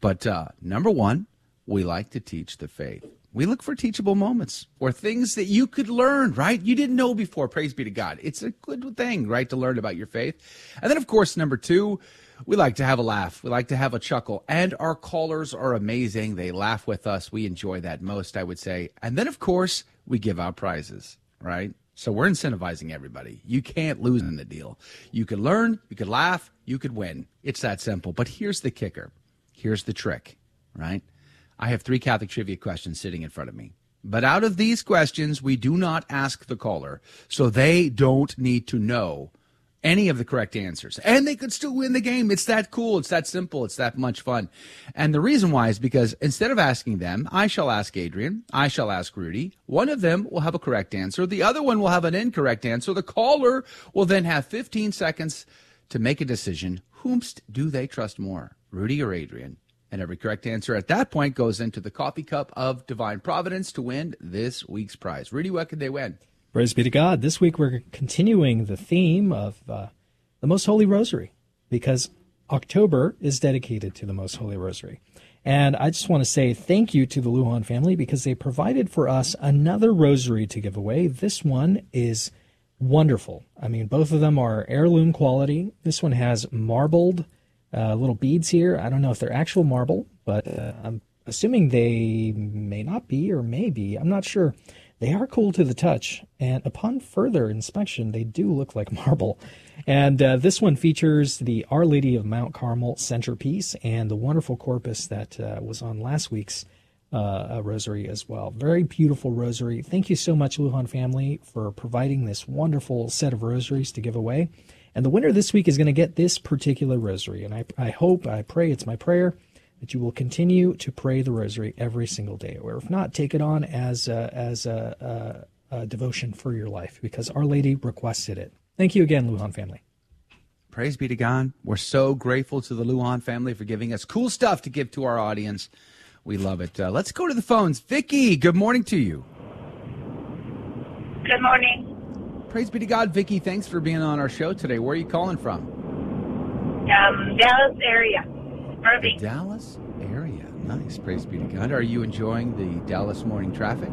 But uh, number one, we like to teach the faith. We look for teachable moments or things that you could learn, right? You didn't know before. Praise be to God. It's a good thing, right, to learn about your faith. And then, of course, number two, we like to have a laugh. We like to have a chuckle. And our callers are amazing. They laugh with us. We enjoy that most, I would say. And then, of course, we give out prizes, right? So we're incentivizing everybody. You can't lose in the deal. You could learn, you could laugh, you could win. It's that simple. But here's the kicker. Here's the trick, right? I have three Catholic trivia questions sitting in front of me. But out of these questions, we do not ask the caller. So they don't need to know any of the correct answers, and they could still win the game. It's that cool. It's that simple. It's that much fun. And the reason why is because instead of asking them, I shall ask Adrian, I shall ask Rudy. One of them will have a correct answer. The other one will have an incorrect answer. The caller will then have 15 seconds to make a decision. Whomst do they trust more, Rudy or Adrian? And every correct answer at that point goes into the coffee cup of divine providence to win this week's prize. Rudy, what could they win? Praise be to God. This week we're continuing the theme of uh, the Most Holy Rosary because October is dedicated to the Most Holy Rosary. And I just want to say thank you to the Lujan family because they provided for us another rosary to give away. This one is wonderful. I mean, both of them are heirloom quality. This one has marbled uh, little beads here. I don't know if they're actual marble, but uh, I'm assuming they may not be or may be. I'm not sure. They are cool to the touch, and upon further inspection, they do look like marble. And uh, this one features the Our Lady of Mount Carmel centerpiece and the wonderful corpus that uh, was on last week's uh, rosary as well. Very beautiful rosary. Thank you so much, Lujan family, for providing this wonderful set of rosaries to give away. And the winner this week is going to get this particular rosary. And I, I hope, I pray, it's my prayer that you will continue to pray the rosary every single day, or if not, take it on as a, as a, a, a devotion for your life, because Our Lady requested it. Thank you again, Luhan family. Praise be to God. We're so grateful to the Luhan family for giving us cool stuff to give to our audience. We love it. Uh, let's go to the phones. Vicky, good morning to you. Good morning. Praise be to God, Vicky. Thanks for being on our show today. Where are you calling from? Um, Dallas area. Irving. Dallas area. Nice. Praise be to God. Are you enjoying the Dallas morning traffic?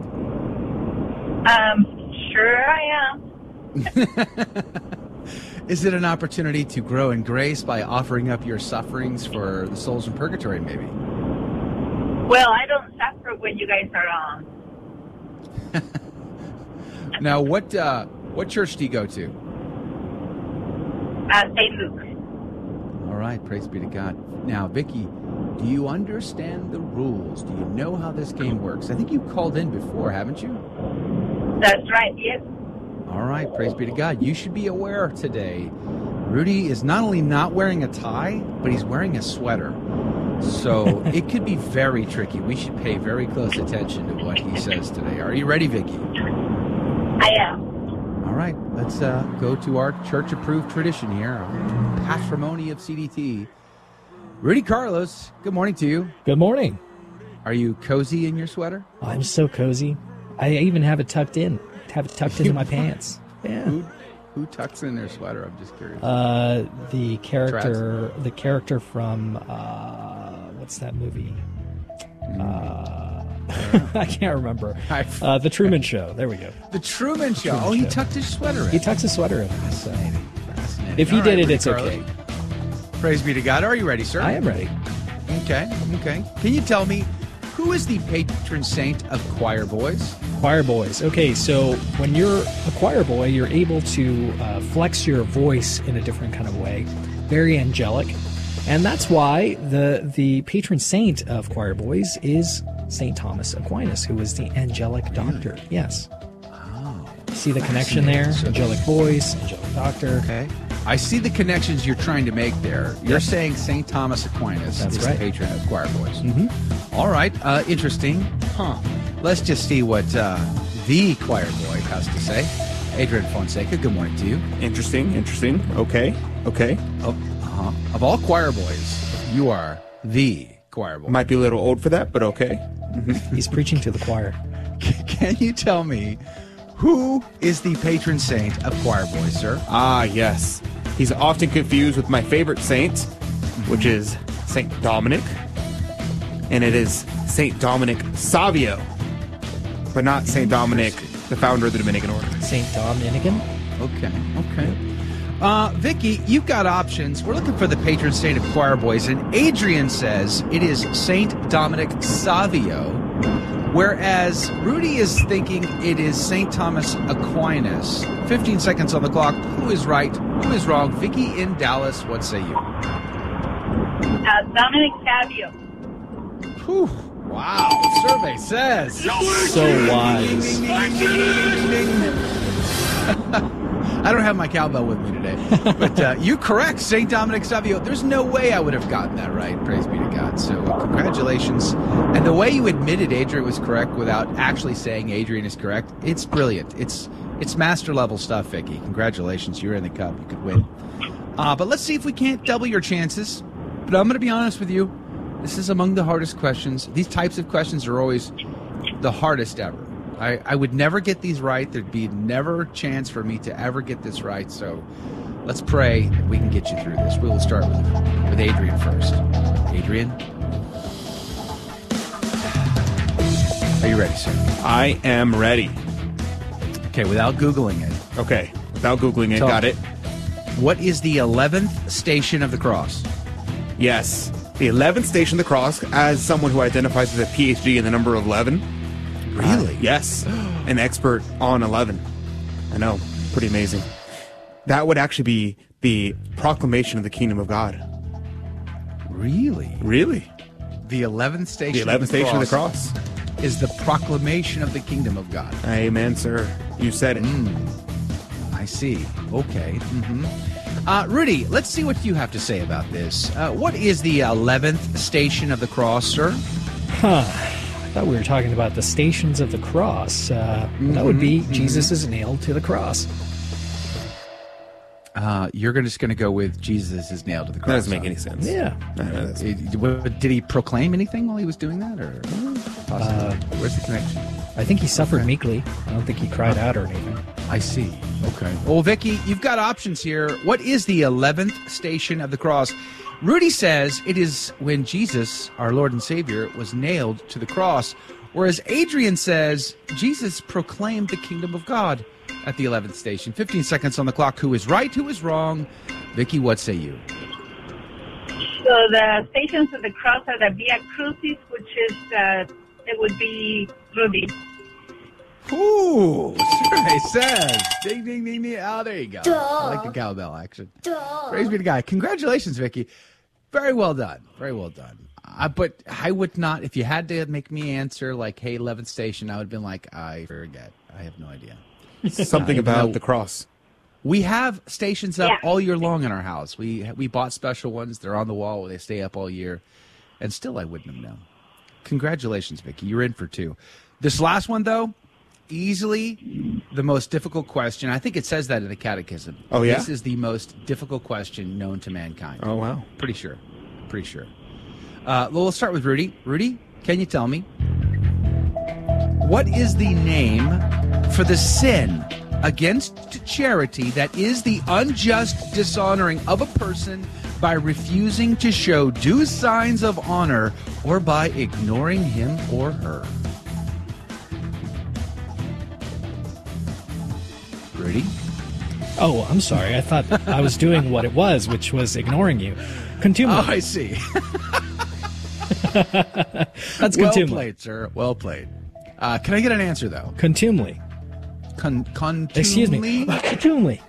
Um, sure I am. *laughs* Is it an opportunity to grow in grace by offering up your sufferings for the souls in purgatory, maybe? Well, I don't suffer when you guys are on. *laughs* now, what uh, what church do you go to? Uh, St. Luke. All right, praise be to God. Now, Vicky, do you understand the rules? Do you know how this game works? I think you called in before, haven't you? That's right, yes. All right, praise be to God. You should be aware today. Rudy is not only not wearing a tie, but he's wearing a sweater. So *laughs* it could be very tricky. We should pay very close attention to what he says today. Are you ready, Vicky? I am. All right, let's uh, go to our church approved tradition here, patrimony of CDT. Rudy Carlos, good morning to you. Good morning. Are you cozy in your sweater? Oh, I'm so cozy. I even have it tucked in. Have it tucked into my *laughs* pants. Yeah. Who, who tucks in their sweater? I'm just curious. Uh, the character, the character from uh, what's that movie? Uh, *laughs* I can't remember. *laughs* Uh, the Truman Show. There we go. The Truman Show. Truman oh, he Show. tucked his sweater in. He tucks his sweater in. So. If he All did right, it, it's okay. Praise be to God. Are you ready, sir? I am ready. Okay, okay. Can you tell me who is the patron saint of choir boys? Choir boys. Okay, so when you're a choir boy, you're able to uh, flex your voice in a different kind of way, very angelic, and that's why the the patron saint of choir boys is Saint Thomas Aquinas, who was the angelic doctor. Yes. See the connection there? Angelic voice, angelic doctor. Okay. I see the connections you're trying to make there. You're saying St. Thomas Aquinas That's is right. the patron of choir boys. Mm-hmm. All right. Uh, interesting. Huh. Let's just see what uh, the choir boy has to say. Adrian Fonseca, good morning to you. Interesting, interesting. Okay, okay. Of, uh-huh. of all choir boys, you are the choir boy. Might be a little old for that, but okay. *laughs* He's preaching to the choir. *laughs* Can you tell me who is the patron saint of choir boys, sir? Ah, yes. He's often confused with my favorite saint, which is Saint Dominic. And it is Saint Dominic Savio, but not Saint Dominic, the founder of the Dominican Order. Saint Dominican. Okay, okay. Uh, Vicky, you've got options. We're looking for the patron saint of choir boys, and Adrian says it is Saint Dominic Savio, whereas Rudy is thinking it is Saint Thomas Aquinas. 15 seconds on the clock. Who is right? Who is wrong? Vicky in Dallas, what say you? Uh, Dominic Savio. Whew. Wow, survey says. So wise. *laughs* I don't have my cowbell with me today. But uh, you correct, St. Dominic Savio. There's no way I would have gotten that right. Praise be to God. So uh, congratulations. And the way you admitted Adrian was correct without actually saying Adrian is correct, it's brilliant. It's it's master level stuff, Vicky. Congratulations. You're in the cup. You could win. Uh, but let's see if we can't double your chances. But I'm going to be honest with you. This is among the hardest questions. These types of questions are always the hardest ever. I, I would never get these right. There'd be never a chance for me to ever get this right. So let's pray we can get you through this. We will start with, with Adrian first. Adrian? Are you ready, sir? I am ready. Okay, without Googling it. Okay, without Googling it, Tell got it. What is the 11th station of the cross? Yes. The 11th station of the cross, as someone who identifies as a PhD in the number 11. Really? Uh, yes. An expert on 11. I know. Pretty amazing. That would actually be the proclamation of the kingdom of God. Really? Really? The 11th station The 11th station of the cross. is the proclamation of the kingdom of God. Amen, sir. You said it. I see. Okay. hmm Uh, Rudy, let's see what you have to say about this. Uh, what is the 11th station of the cross, sir? Huh. I thought we were talking about the stations of the cross. Uh, That would be Mhm, Jesus is nailed to the cross. Uh, you're just going to go with Jesus is nailed to the cross. That doesn't make any sense. Yeah. Uh, what- did he proclaim anything while he was doing that, or Uh, where's the connection? I think he suffered meekly. I don't think he cried out or anything. I see. Okay. Well, Vicky, you've got options here. What is the 11th station of the cross? Rudy says it is when Jesus, our Lord and Savior, was nailed to the cross, whereas Adrian says Jesus proclaimed the kingdom of God at the 11th station. 15 seconds on the clock. Who is right? Who is wrong? Vicky, what say you? So the stations of the cross are the Via Crucis, which is, uh, it would be Rudy. Ooh, survey says. Ding, ding, ding, ding. Oh, there you go. I like the cowbell action. Praise be to God. Congratulations, Vicky. Very well done. Very well done. Uh, but I would not, if you had to make me answer like, hey, 11th station, I would have been like, I forget. I have no idea. *laughs* Something Uh, about the cross. We have stations up Yeah. all year long in our house. We we bought special ones. They're on the wall. They stay up all year. And still, I wouldn't have known. Congratulations, Vicky. You're in for two. This last one, though, easily the most difficult question. I think it says that in the catechism. Oh, yeah? This is the most difficult question known to mankind. Oh, wow. Pretty sure. Pretty sure. Uh, well, we'll start with Rudy. Rudy, can you tell me what is the name for the sin against charity that is the unjust dishonoring of a person by refusing to show due signs of honor or by ignoring him or her? Rudy? Oh, I'm sorry. I thought I was doing what it was, which was ignoring you. Contumely. Oh, I see. *laughs* That's well contumely. played, sir. Well played. Uh, can I get an answer though? Contumely. Con- contumely. Excuse me. Contumely.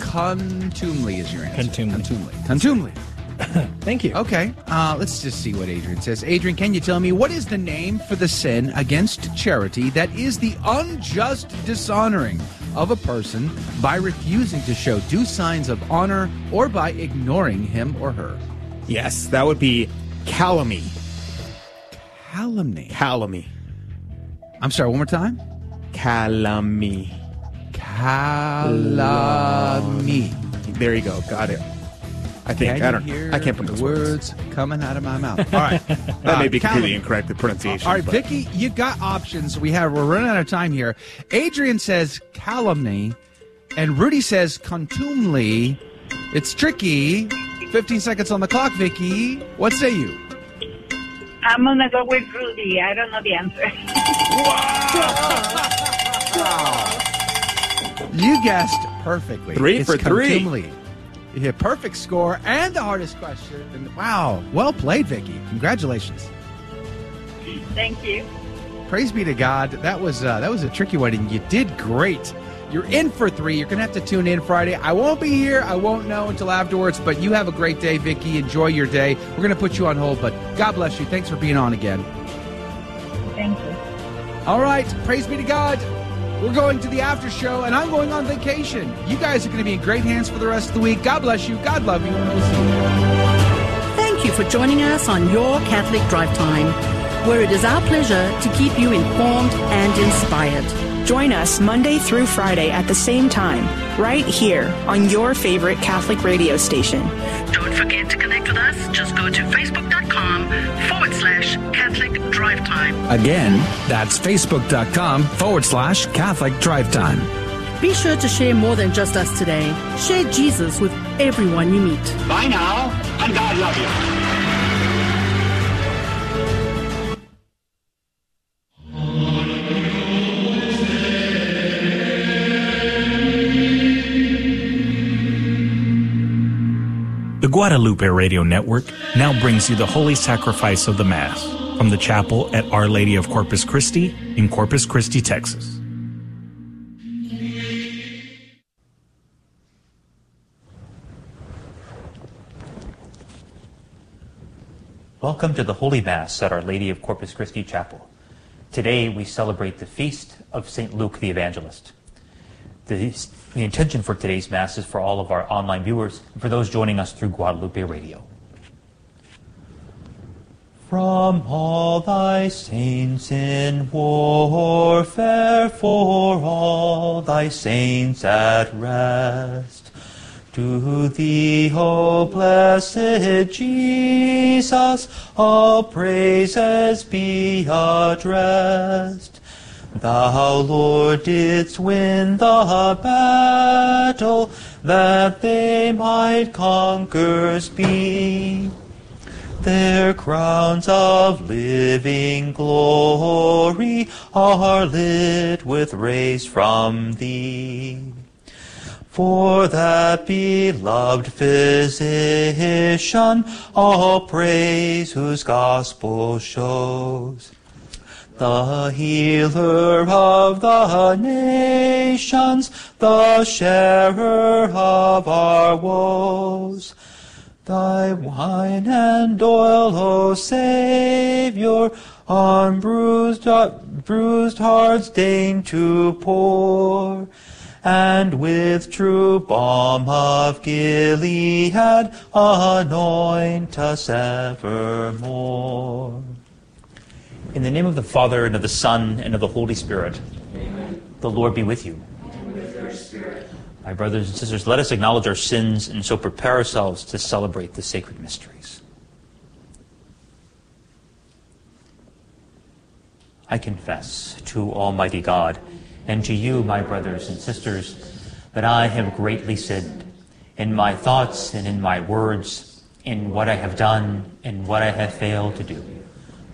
Contumely is your answer. Contumely. Contumely. Contumely. *laughs* Thank you. Okay. Uh, let's just see what Adrian says. Adrian, can you tell me what is the name for the sin against charity that is the unjust dishonoring of a person by refusing to show due signs of honor or by ignoring him or her? Yes, that would be calumny. Calumny. Calumny. I'm sorry, one more time. Calumny. Calumny. There you go. Got it. I think. Can I don't. hear I can't put the those words. words coming out of my mouth. All right. *laughs* That may be uh, completely incorrect. The pronunciation. All right, but- Vicky, you got options. We have we're running out of time here. Adrian says calumny, and Rudy says contumely. It's tricky. Fifteen seconds on the clock, Vicky. What say you? I'm gonna go with Rudy. I don't know the answer. *laughs* You guessed perfectly. Three It's for three. Contumely. Yeah, perfect score and the hardest question. And wow, well played, Vicky. Congratulations. Thank you. Praise be to God. That was uh, that was a tricky one, and you did great. You're in for three. You're gonna have to tune in Friday. I won't be here. I won't know until afterwards. But you have a great day, Vicky. Enjoy your day. We're gonna put you on hold, but God bless you. Thanks for being on again. Thank you. All right. Praise be to God. We're going to the after show, and I'm going on vacation. You guys are going to be in great hands for the rest of the week. God bless you. God love you. And we'll see you. Thank you for joining us on Your Catholic Drive Time, where it is our pleasure to keep you informed and inspired. Join us Monday through Friday at the same time, right here on your favorite Catholic radio station. Don't forget to connect with us. Just go to facebook.com forward slash Catholic Drive Time. Again, that's facebook.com forward slash Catholic Drive Time. Be sure to share more than just us today. Share Jesus with everyone you meet. Bye now, and God love you. Guadalupe Radio Network now brings you the Holy Sacrifice of the Mass from the chapel at Our Lady of Corpus Christi in Corpus Christi, Texas. Welcome to the Holy Mass at Our Lady of Corpus Christi Chapel. Today we celebrate the feast of St. Luke the Evangelist. The, the intention for today's Mass is for all of our online viewers and for those joining us through Guadalupe Radio. From all thy saints in warfare, for all thy saints at rest, to thee, O blessed Jesus, all praises be addressed. Thou, Lord, didst win the battle, that they might conquerors be. Their crowns of living glory are lit with rays from thee. For that beloved physician, all praise whose gospel shows the healer of the nations, the sharer of our woes. Thy wine and oil, O Savior, on bruised, uh, bruised hearts deign to pour, and with true balm of Gilead anoint us evermore. In the name of the Father, and of the Son, and of the Holy Spirit, Amen. the Lord be with you. My brothers and sisters, let us acknowledge our sins and so prepare ourselves to celebrate the sacred mysteries. I confess to Almighty God and to you, my brothers and sisters, that I have greatly sinned in my thoughts and in my words, in what I have done and what I have failed to do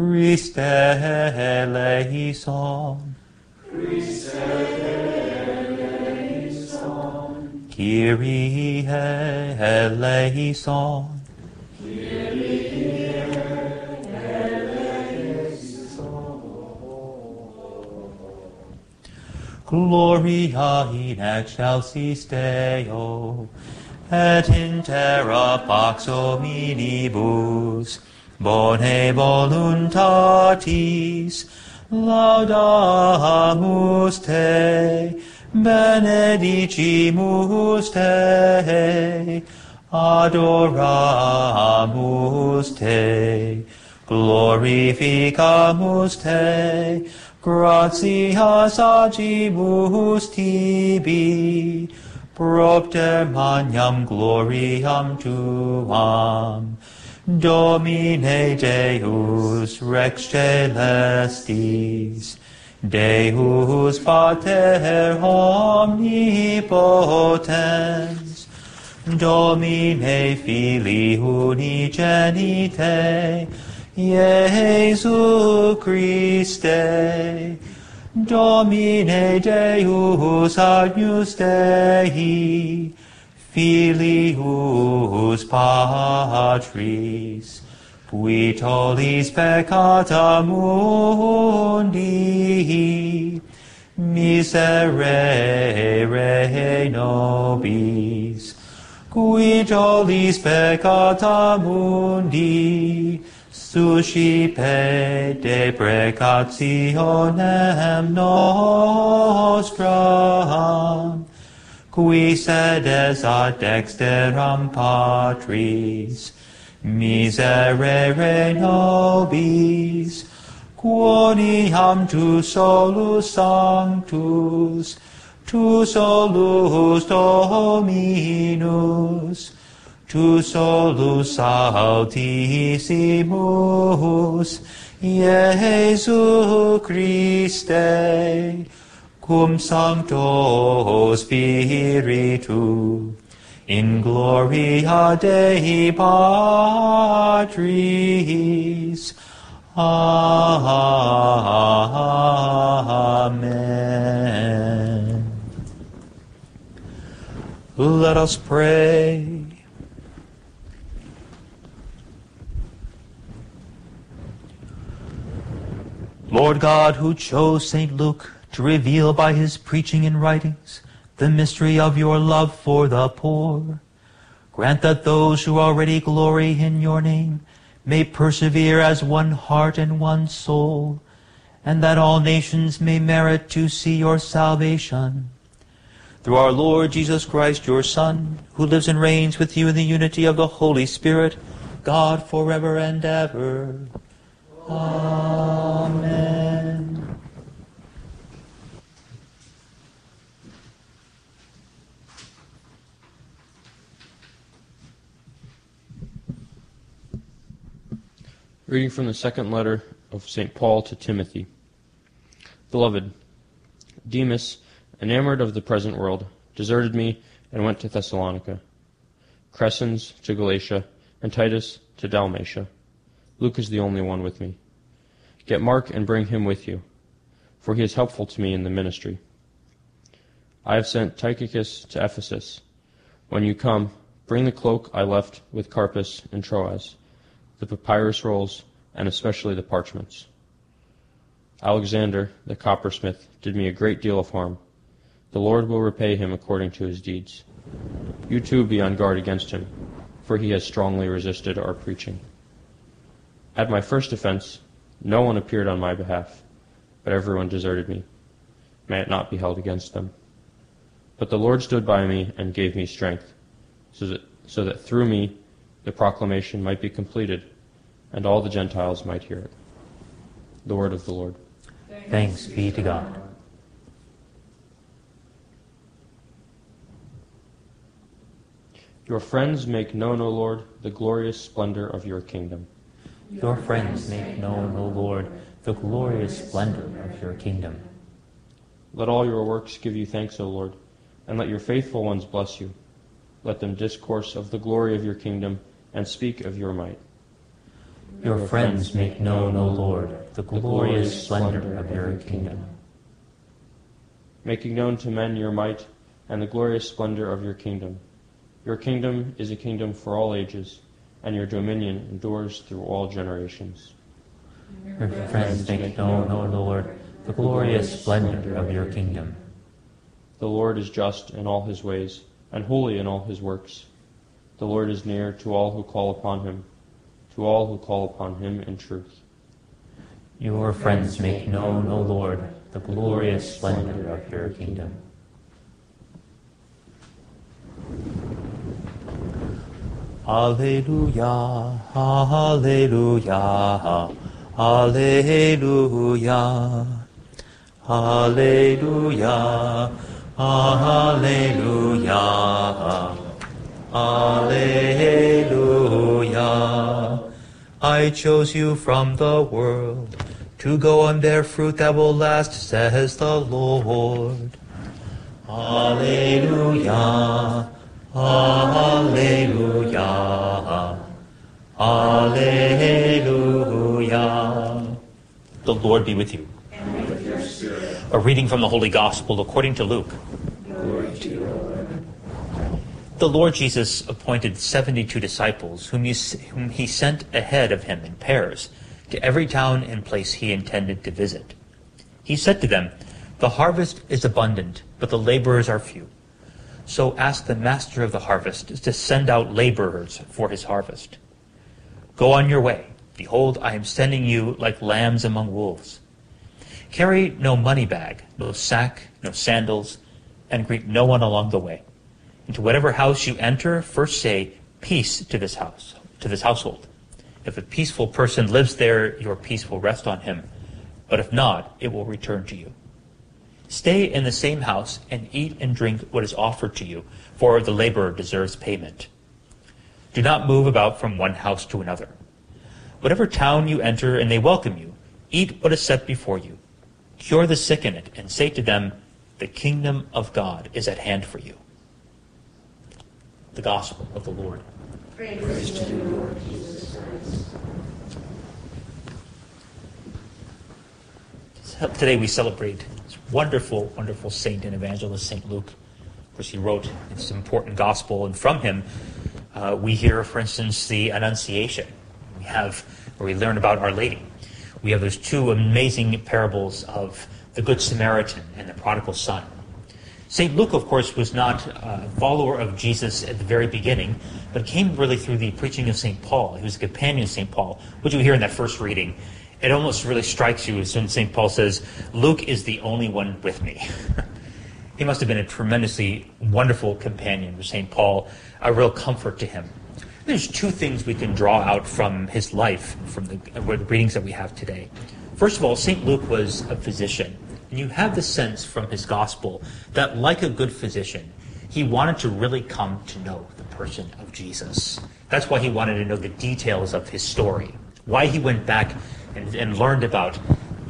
Christe eleison. Christe eleison. Kyrie eleison. Gloria in excelsis Deo, et in terra pax hominibus, bone voluntatis laudamus te benedicimus te adoramus te glorificamus te gratias agimus tibi propter magnam gloriam tuam. Domine Deus Rex Celestis, Deus Pater Omnipotens, Domine Filii Unigenite, Iesu Christe, Domine Deus Agnus Dei, Filius Patris, qui tollis peccata mundi, miserere nobis, qui tollis peccata mundi, suscipe deprecationem nostram, qui sedes ad dexteram patris, miserere nobis, quoniam tu solus sanctus, tu solus Dominus, tu solus altissimus, Iesu Christe, cum sancto Spiritu, in gloria Dei Patris. Amen. Let us pray. Lord God, who chose St. Luke to reveal by his preaching and writings the mystery of your love for the poor, grant that those who already glory in your name may persevere as one heart and one soul, and that all nations may merit to see your salvation. Through our Lord Jesus Christ, your Son, who lives and reigns with you in the unity of the Holy Spirit, God forever and ever. Amen. Reading from the second letter of St. Paul to Timothy. Beloved, Demas, enamored of the present world, deserted me and went to Thessalonica. Crescens to Galatia, and Titus to Dalmatia. Luke is the only one with me. Get Mark and bring him with you, for he is helpful to me in the ministry. I have sent Tychicus to Ephesus. When you come, bring the cloak I left with Carpus in Troas, the papyrus rolls, and especially the parchments. Alexander, the coppersmith, did me a great deal of harm. The Lord will repay him according to his deeds. You too be on guard against him, for he has strongly resisted our preaching. At my first offense, no one appeared on my behalf, but everyone deserted me. May it not be held against them. But the Lord stood by me and gave me strength, so that, so that through me the proclamation might be completed, and all the Gentiles might hear it. The word of the Lord. Thanks be to God. Your friends make known, O Lord, the glorious splendor of your kingdom. Your friends make known, O Lord, the glorious splendor of your kingdom. Let all your works give you thanks, O Lord, and let your faithful ones bless you. Let them discourse of the glory of your kingdom and speak of your might. Your friends make known, O Lord, the glorious splendor of your kingdom. Making known to men your might and the glorious splendor of your kingdom. Your kingdom is a kingdom for all ages, and your dominion endures through all generations. Your friends make known, O Lord, the glorious splendor of your kingdom. The Lord is just in all his ways, and holy in all his works. The Lord is near to all who call upon him, to all who call upon him in truth. Your friends make known, O Lord, the glorious splendor of your kingdom. Alleluia, Alleluia, Alleluia, Alleluia, Alleluia, Alleluia. I chose you from the world to go and bear fruit that will last, says the Lord. Alleluia. Alleluia. Alleluia. The Lord be with you. A reading from the Holy Gospel according to Luke. The Lord Jesus appointed 72 disciples, whom he, whom he sent ahead of him in pairs to every town and place he intended to visit. He said to them, The harvest is abundant, but the laborers are few. So ask the master of the harvest to send out laborers for his harvest. Go on your way. Behold, I am sending you like lambs among wolves. Carry no money bag, no sack, no sandals, and greet no one along the way. Into whatever house you enter, first say, Peace to this house, to this household. If a peaceful person lives there, your peace will rest on him. But if not, it will return to you. Stay in the same house and eat and drink what is offered to you, for the laborer deserves payment. Do not move about from one house to another. Whatever town you enter and they welcome you, eat what is set before you. Cure the sick in it, and say to them, The kingdom of God is at hand for you. The Gospel of the Lord. Praise to you, Lord Jesus Christ. Today we celebrate this wonderful, wonderful saint and evangelist, St. Luke. Of course, he wrote this important gospel, and from him uh, we hear, for instance, the Annunciation. We have, where we learn about Our Lady. We have those two amazing parables of the Good Samaritan and the prodigal son. St. Luke, of course, was not a follower of Jesus at the very beginning, but came really through the preaching of St. Paul. He was a companion of St. Paul, which we hear in that first reading. It almost really strikes you as when St. Paul says, Luke is the only one with me. *laughs* he must have been a tremendously wonderful companion with St. Paul, a real comfort to him. There's two things we can draw out from his life, from the uh, readings that we have today. First of all, St. Luke was a physician. And you have the sense from his gospel that, like a good physician, he wanted to really come to know the person of Jesus. That's why he wanted to know the details of his story, why he went back and, and learned about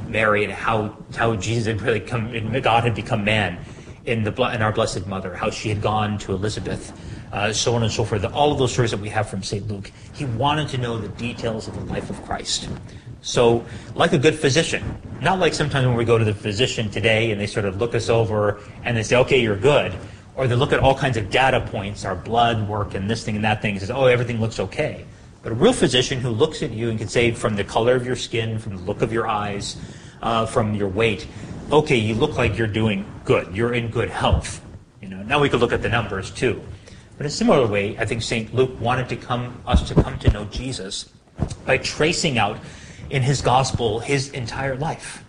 Mary and how, how Jesus had really come, God had become man in, the, in our Blessed Mother, how she had gone to Elizabeth, uh, so on and so forth. All of those stories that we have from St. Luke. He wanted to know the details of the life of Christ. So, like a good physician, not like sometimes when we go to the physician today and they sort of look us over and they say, okay, you're good. Or they look at all kinds of data points, our blood work and this thing and that thing, and says, oh, everything looks okay. But a real physician who looks at you and can say from the color of your skin, from the look of your eyes, uh, from your weight, okay, you look like you're doing good. You're in good health. You know, now we could look at the numbers too. But in a similar way, I think St. Luke wanted to come us to come to know Jesus by tracing out in his gospel his entire life,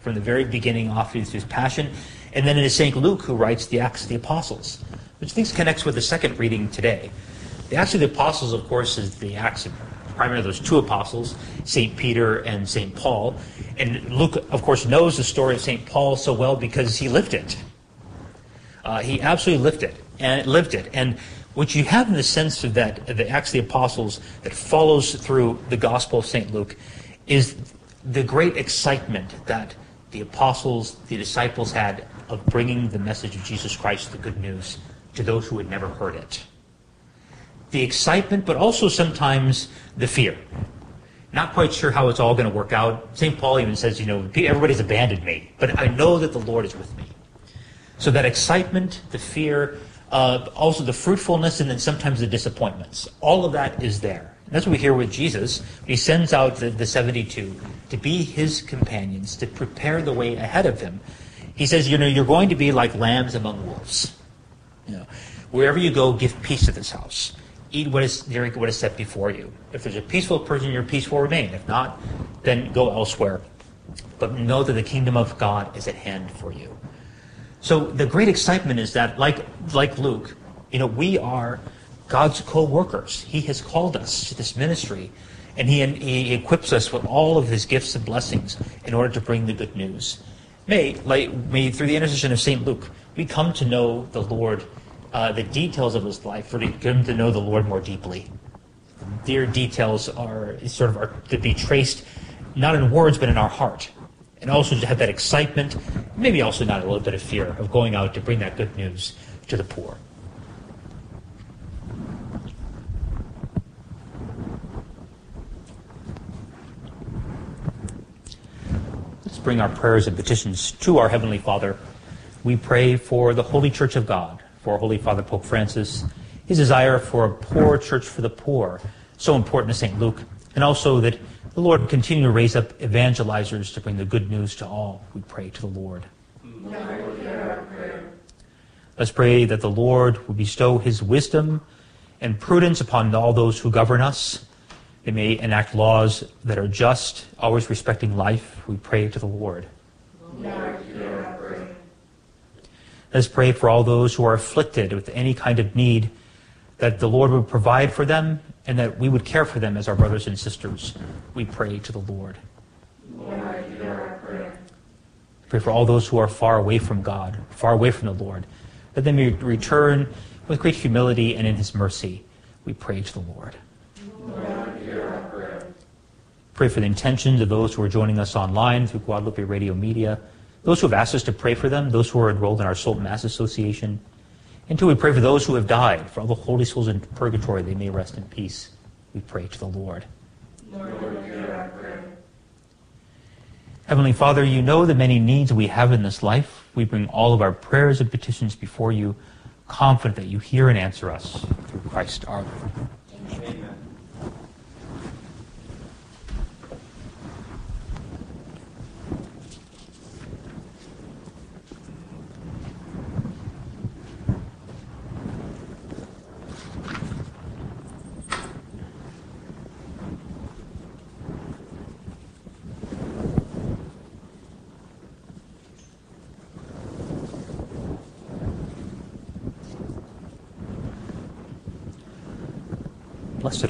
from the very beginning off to his passion, and then it is St. Luke who writes the Acts of the Apostles, which I think connects with the second reading today. The Acts of the Apostles, of course, is the Acts of primarily those two apostles, St. Peter and St. Paul. And Luke, of course, knows the story of St. Paul so well because he lived it. Uh, he absolutely lived it and lived it. And what you have in the sense of that, the Acts of the Apostles that follows through the Gospel of St. Luke is the great excitement that the apostles, the disciples had of bringing the message of Jesus Christ, the good news, to those who had never heard it. The excitement, but also sometimes the fear. Not quite sure how it's all going to work out. St. Paul even says, you know, everybody's abandoned me, but I know that the Lord is with me. So that excitement, the fear, uh, also the fruitfulness, and then sometimes the disappointments. All of that is there. That's what we hear with Jesus. He sends out the, the 72 to be his companions, to prepare the way ahead of him. He says, you know, you're going to be like lambs among wolves. You know, wherever you go, give peace to this house. Eat what is, drink what is set before you. If there's a peaceful person, your peace will remain. If not, then go elsewhere. But know that the kingdom of God is at hand for you. So the great excitement is that, like, like Luke, you know, we are God's co-workers. He has called us to this ministry, and he, he equips us with all of his gifts and blessings in order to bring the good news. May, like, may through the intercession of St. Luke, we come to know the Lord, uh, the details of his life, for to come to know the Lord more deeply. Their details are sort of are to be traced, not in words, but in our heart. And also to have that excitement, maybe also not a little bit of fear of going out to bring that good news to the poor. Bring our prayers and petitions to our Heavenly Father. We pray for the Holy Church of God, for Holy Father Pope Francis, his desire for a poor church for the poor, so important to St. Luke, and also that the Lord continue to raise up evangelizers to bring the good news to all. We pray to the Lord. Let's pray that the Lord will bestow his wisdom and prudence upon all those who govern us. They may enact laws that are just, always respecting life. We pray to the Lord. Lord Let's pray for all those who are afflicted with any kind of need, that the Lord would provide for them and that we would care for them as our brothers and sisters. We pray to the Lord. Pray for all those who are far away from God, far away from the Lord, that they may return with great humility and in his mercy. We pray to the Lord. Pray for the intentions of those who are joining us online through Guadalupe Radio Media, those who have asked us to pray for them, those who are enrolled in our Salt Mass Association. And two, we pray for those who have died, for all the holy souls in purgatory, they may rest in peace. We pray to the Lord. Heavenly Father, you know the many needs we have in this life. We bring all of our prayers and petitions before you, confident that you hear and answer us through Christ our Lord.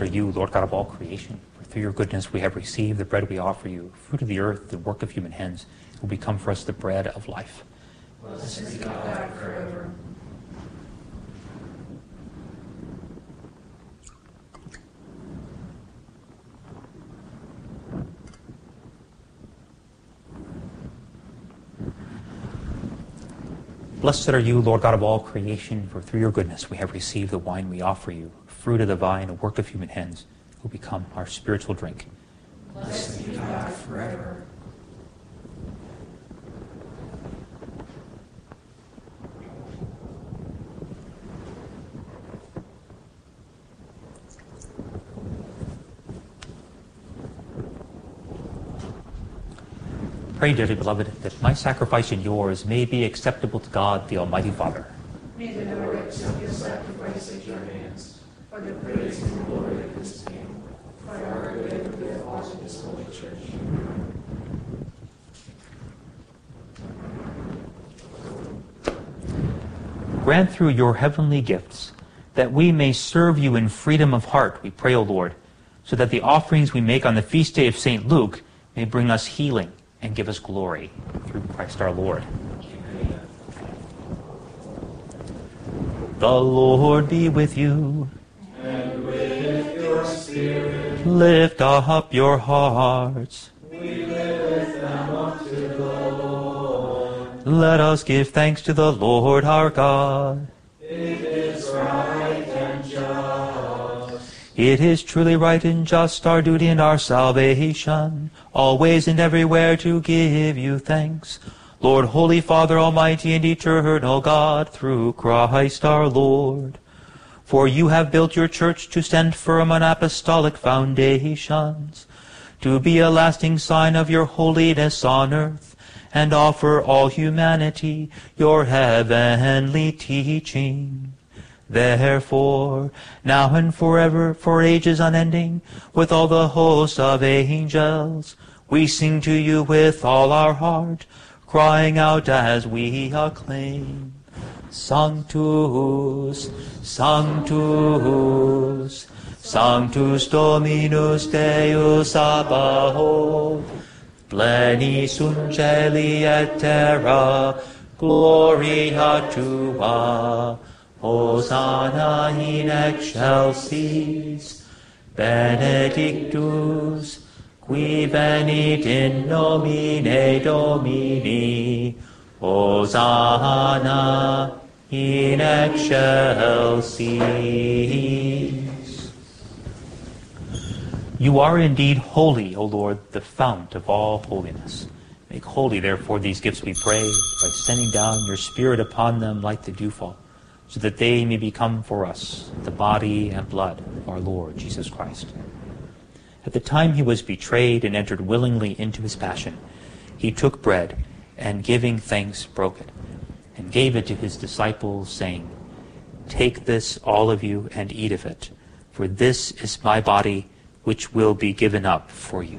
Are you, Lord God of all creation, for through your goodness we have received the bread we offer you, fruit of the earth, the work of human hands, will become for us the bread of life. Blessed be God forever. Blessed are you, Lord God of all creation, for through your goodness we have received the wine we offer you, fruit of the vine, a work of human hands, who become our spiritual drink. Blessed be God forever. Pray, dearly beloved, that my sacrifice and yours may be acceptable to God, the Almighty Father. May the Lord accept the sacrifice at your hands for the praise and glory of his name, for our good and the good of his holy church. Grant through your heavenly gifts that we may serve you in freedom of heart, we pray, O Lord, so that the offerings we make on the feast day of St. Luke may bring us healing and give us glory through Christ our Lord. The Lord be with you. And with your spirit. Lift up your hearts. We lift them up to the Lord. Let us give thanks to the Lord our God. It is truly right and just, our duty and our salvation, always and everywhere to give you thanks. Lord, Holy Father, Almighty and Eternal God, through Christ our Lord. For you have built your church to stand firm on apostolic foundations, to be a lasting sign of your holiness on earth, and offer all humanity your heavenly teaching. Therefore, now and forever, for ages unending, with all the host of angels, we sing to you with all our heart, crying out as we acclaim. Sanctus, Sanctus, Sanctus Dominus Deus Sabaoth, pleni sunt celi et terra, gloria tua, Hosanna in excelsis, benedictus, qui venit in nomine Domini, Hosanna in excelsis. You are indeed holy, O Lord, the fount of all holiness. Make holy, therefore, these gifts, we pray, by sending down your Spirit upon them like the dewfall, so that they may become for us the body and blood of our Lord Jesus Christ. At the time he was betrayed and entered willingly into his passion, he took bread, and giving thanks, broke it, and gave it to his disciples, saying, Take this, all of you, and eat of it, for this is my body, which will be given up for you.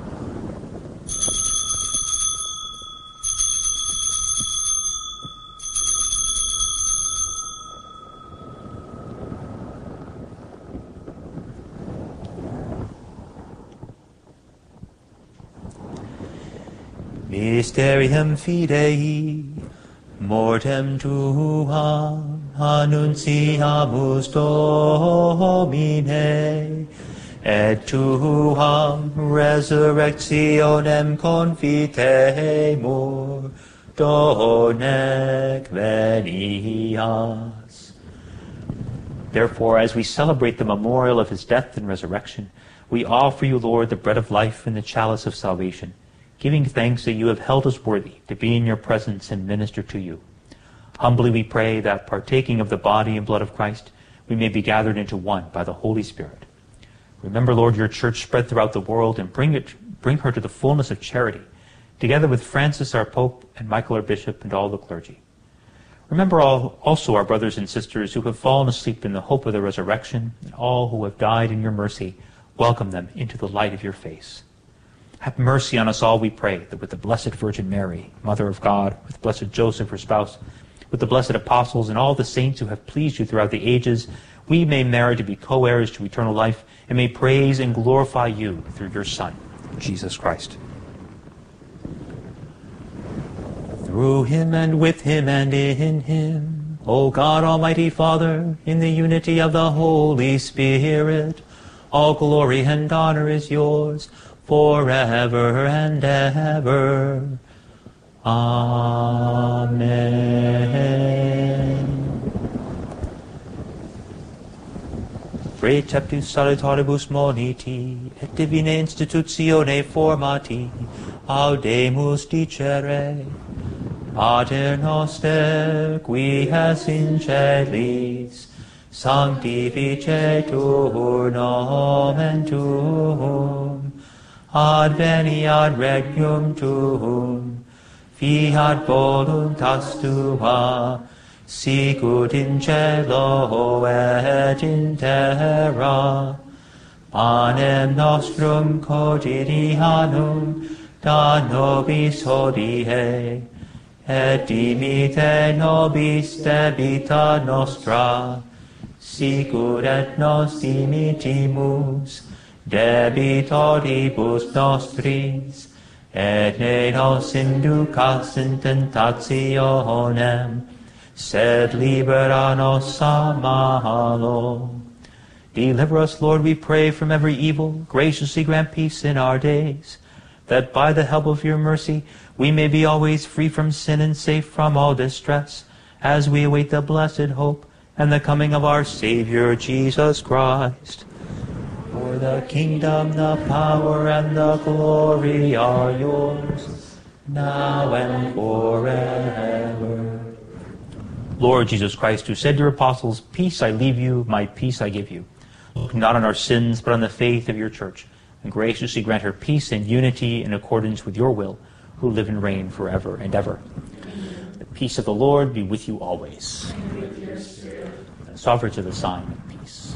Mysterium fidei, mortem tuam annunciamus Domine, et tuam resurrectionem confitemur, donec venias. Therefore, as we celebrate the memorial of his death and resurrection, we offer you, Lord, the bread of life and the chalice of salvation giving thanks that you have held us worthy to be in your presence and minister to you. Humbly we pray that, partaking of the body and blood of Christ, we may be gathered into one by the Holy Spirit. Remember, Lord, your church spread throughout the world and bring, it, bring her to the fullness of charity, together with Francis our Pope and Michael our Bishop and all the clergy. Remember all, also our brothers and sisters who have fallen asleep in the hope of the resurrection, and all who have died in your mercy. Welcome them into the light of your face. Have mercy on us all, we pray, that with the Blessed Virgin Mary, Mother of God, with Blessed Joseph, her spouse, with the blessed apostles and all the saints who have pleased you throughout the ages, we may merit to be co-heirs to eternal life and may praise and glorify you through your Son, Jesus Christ. Through him and with him and in him, O God Almighty Father, in the unity of the Holy Spirit, all glory and honor is yours forever and ever. Amen. Preceptus salutaribus moniti, et divine institutione formati, audemus dicere, Pater noster, qui has in celis, sanctificetur nomen tuum, adveniat regnum tuum, fiat voluntas tua, sicut in cielo et in terra. Panem nostrum quotidianum da nobis hodie, et dimite nobis debita nostra, sicut et nos dimitimus, debitoribus nostris, et ne nos inducas in tentationem, sed libera nos a malo. Deliver us, Lord, we pray, from every evil, graciously grant peace in our days, that by the help of your mercy we may be always free from sin and safe from all distress, as we await the blessed hope and the coming of our Savior Jesus Christ. For the kingdom, the power, and the glory are yours, now and forever. Lord Jesus Christ, who said to your apostles, Peace I leave you, my peace I give you. Look not on our sins, but on the faith of your church, and graciously grant her peace and unity in accordance with your will, who live and reign forever and ever. The peace of the Lord be with you always. Sovereign to the sign of peace.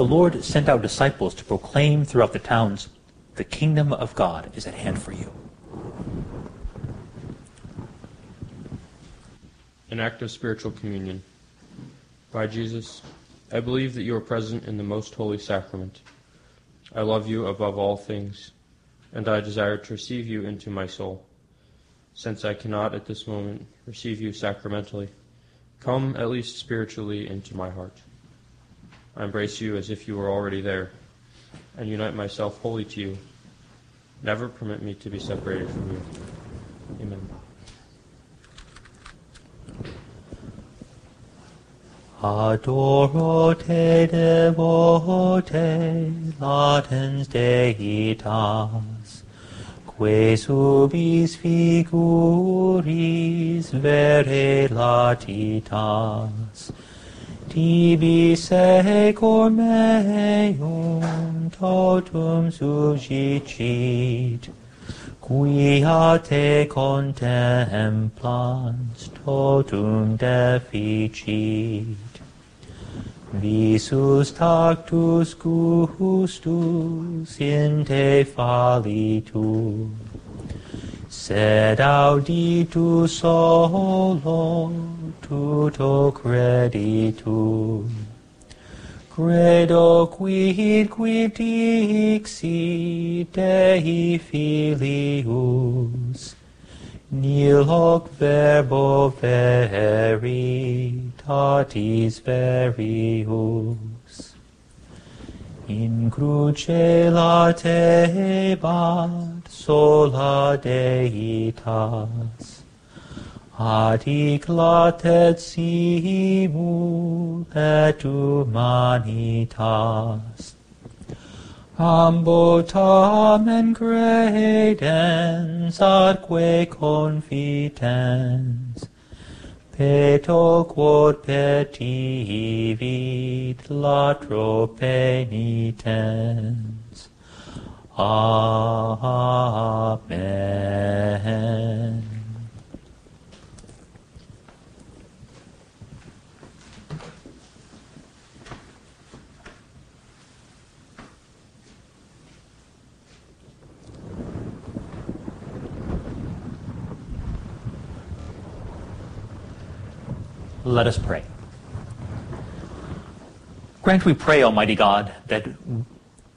the Lord sent out disciples to proclaim throughout the towns, The kingdom of God is at hand for you. An act of spiritual communion. By Jesus, I believe that you are present in the most holy sacrament. I love you above all things, and I desire to receive you into my soul. Since I cannot at this moment receive you sacramentally, come at least spiritually into my heart. I embrace you as if you were already there, and unite myself wholly to you. Never permit me to be separated from you. Amen. Adoro te devote, latens deitas, que subis figuris vere latitas, tibi secum meum totum surgicit, quia te contemplans totum deficit. Visus tactus gustus in te fallitur, sed auditus solum tuto creditum. Credo quid quid dixi Dei Filius, nil hoc verbo veritatis verius. In cruce latebat, sola Deitas, ad hic latet simul et humanitas. Ambo tamen credens adque confitens, peto quod petivit latro penitens. Amen. Let us pray. Grant, we pray, Almighty God, that,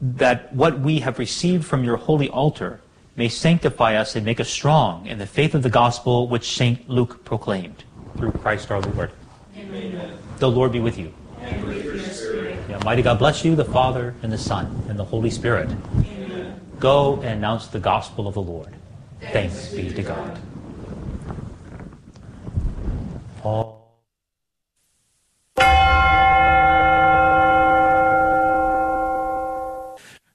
that what we have received from your holy altar may sanctify us and make us strong in the faith of the gospel which St. Luke proclaimed. Through Christ our Lord. Amen. The Lord be with you. And with your spirit. The Almighty God bless you, the Father, and the Son, and the Holy Spirit. Amen. Go and announce the gospel of the Lord. Thanks, Thanks be to God. Paul.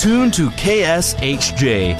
Tuned to KSHJ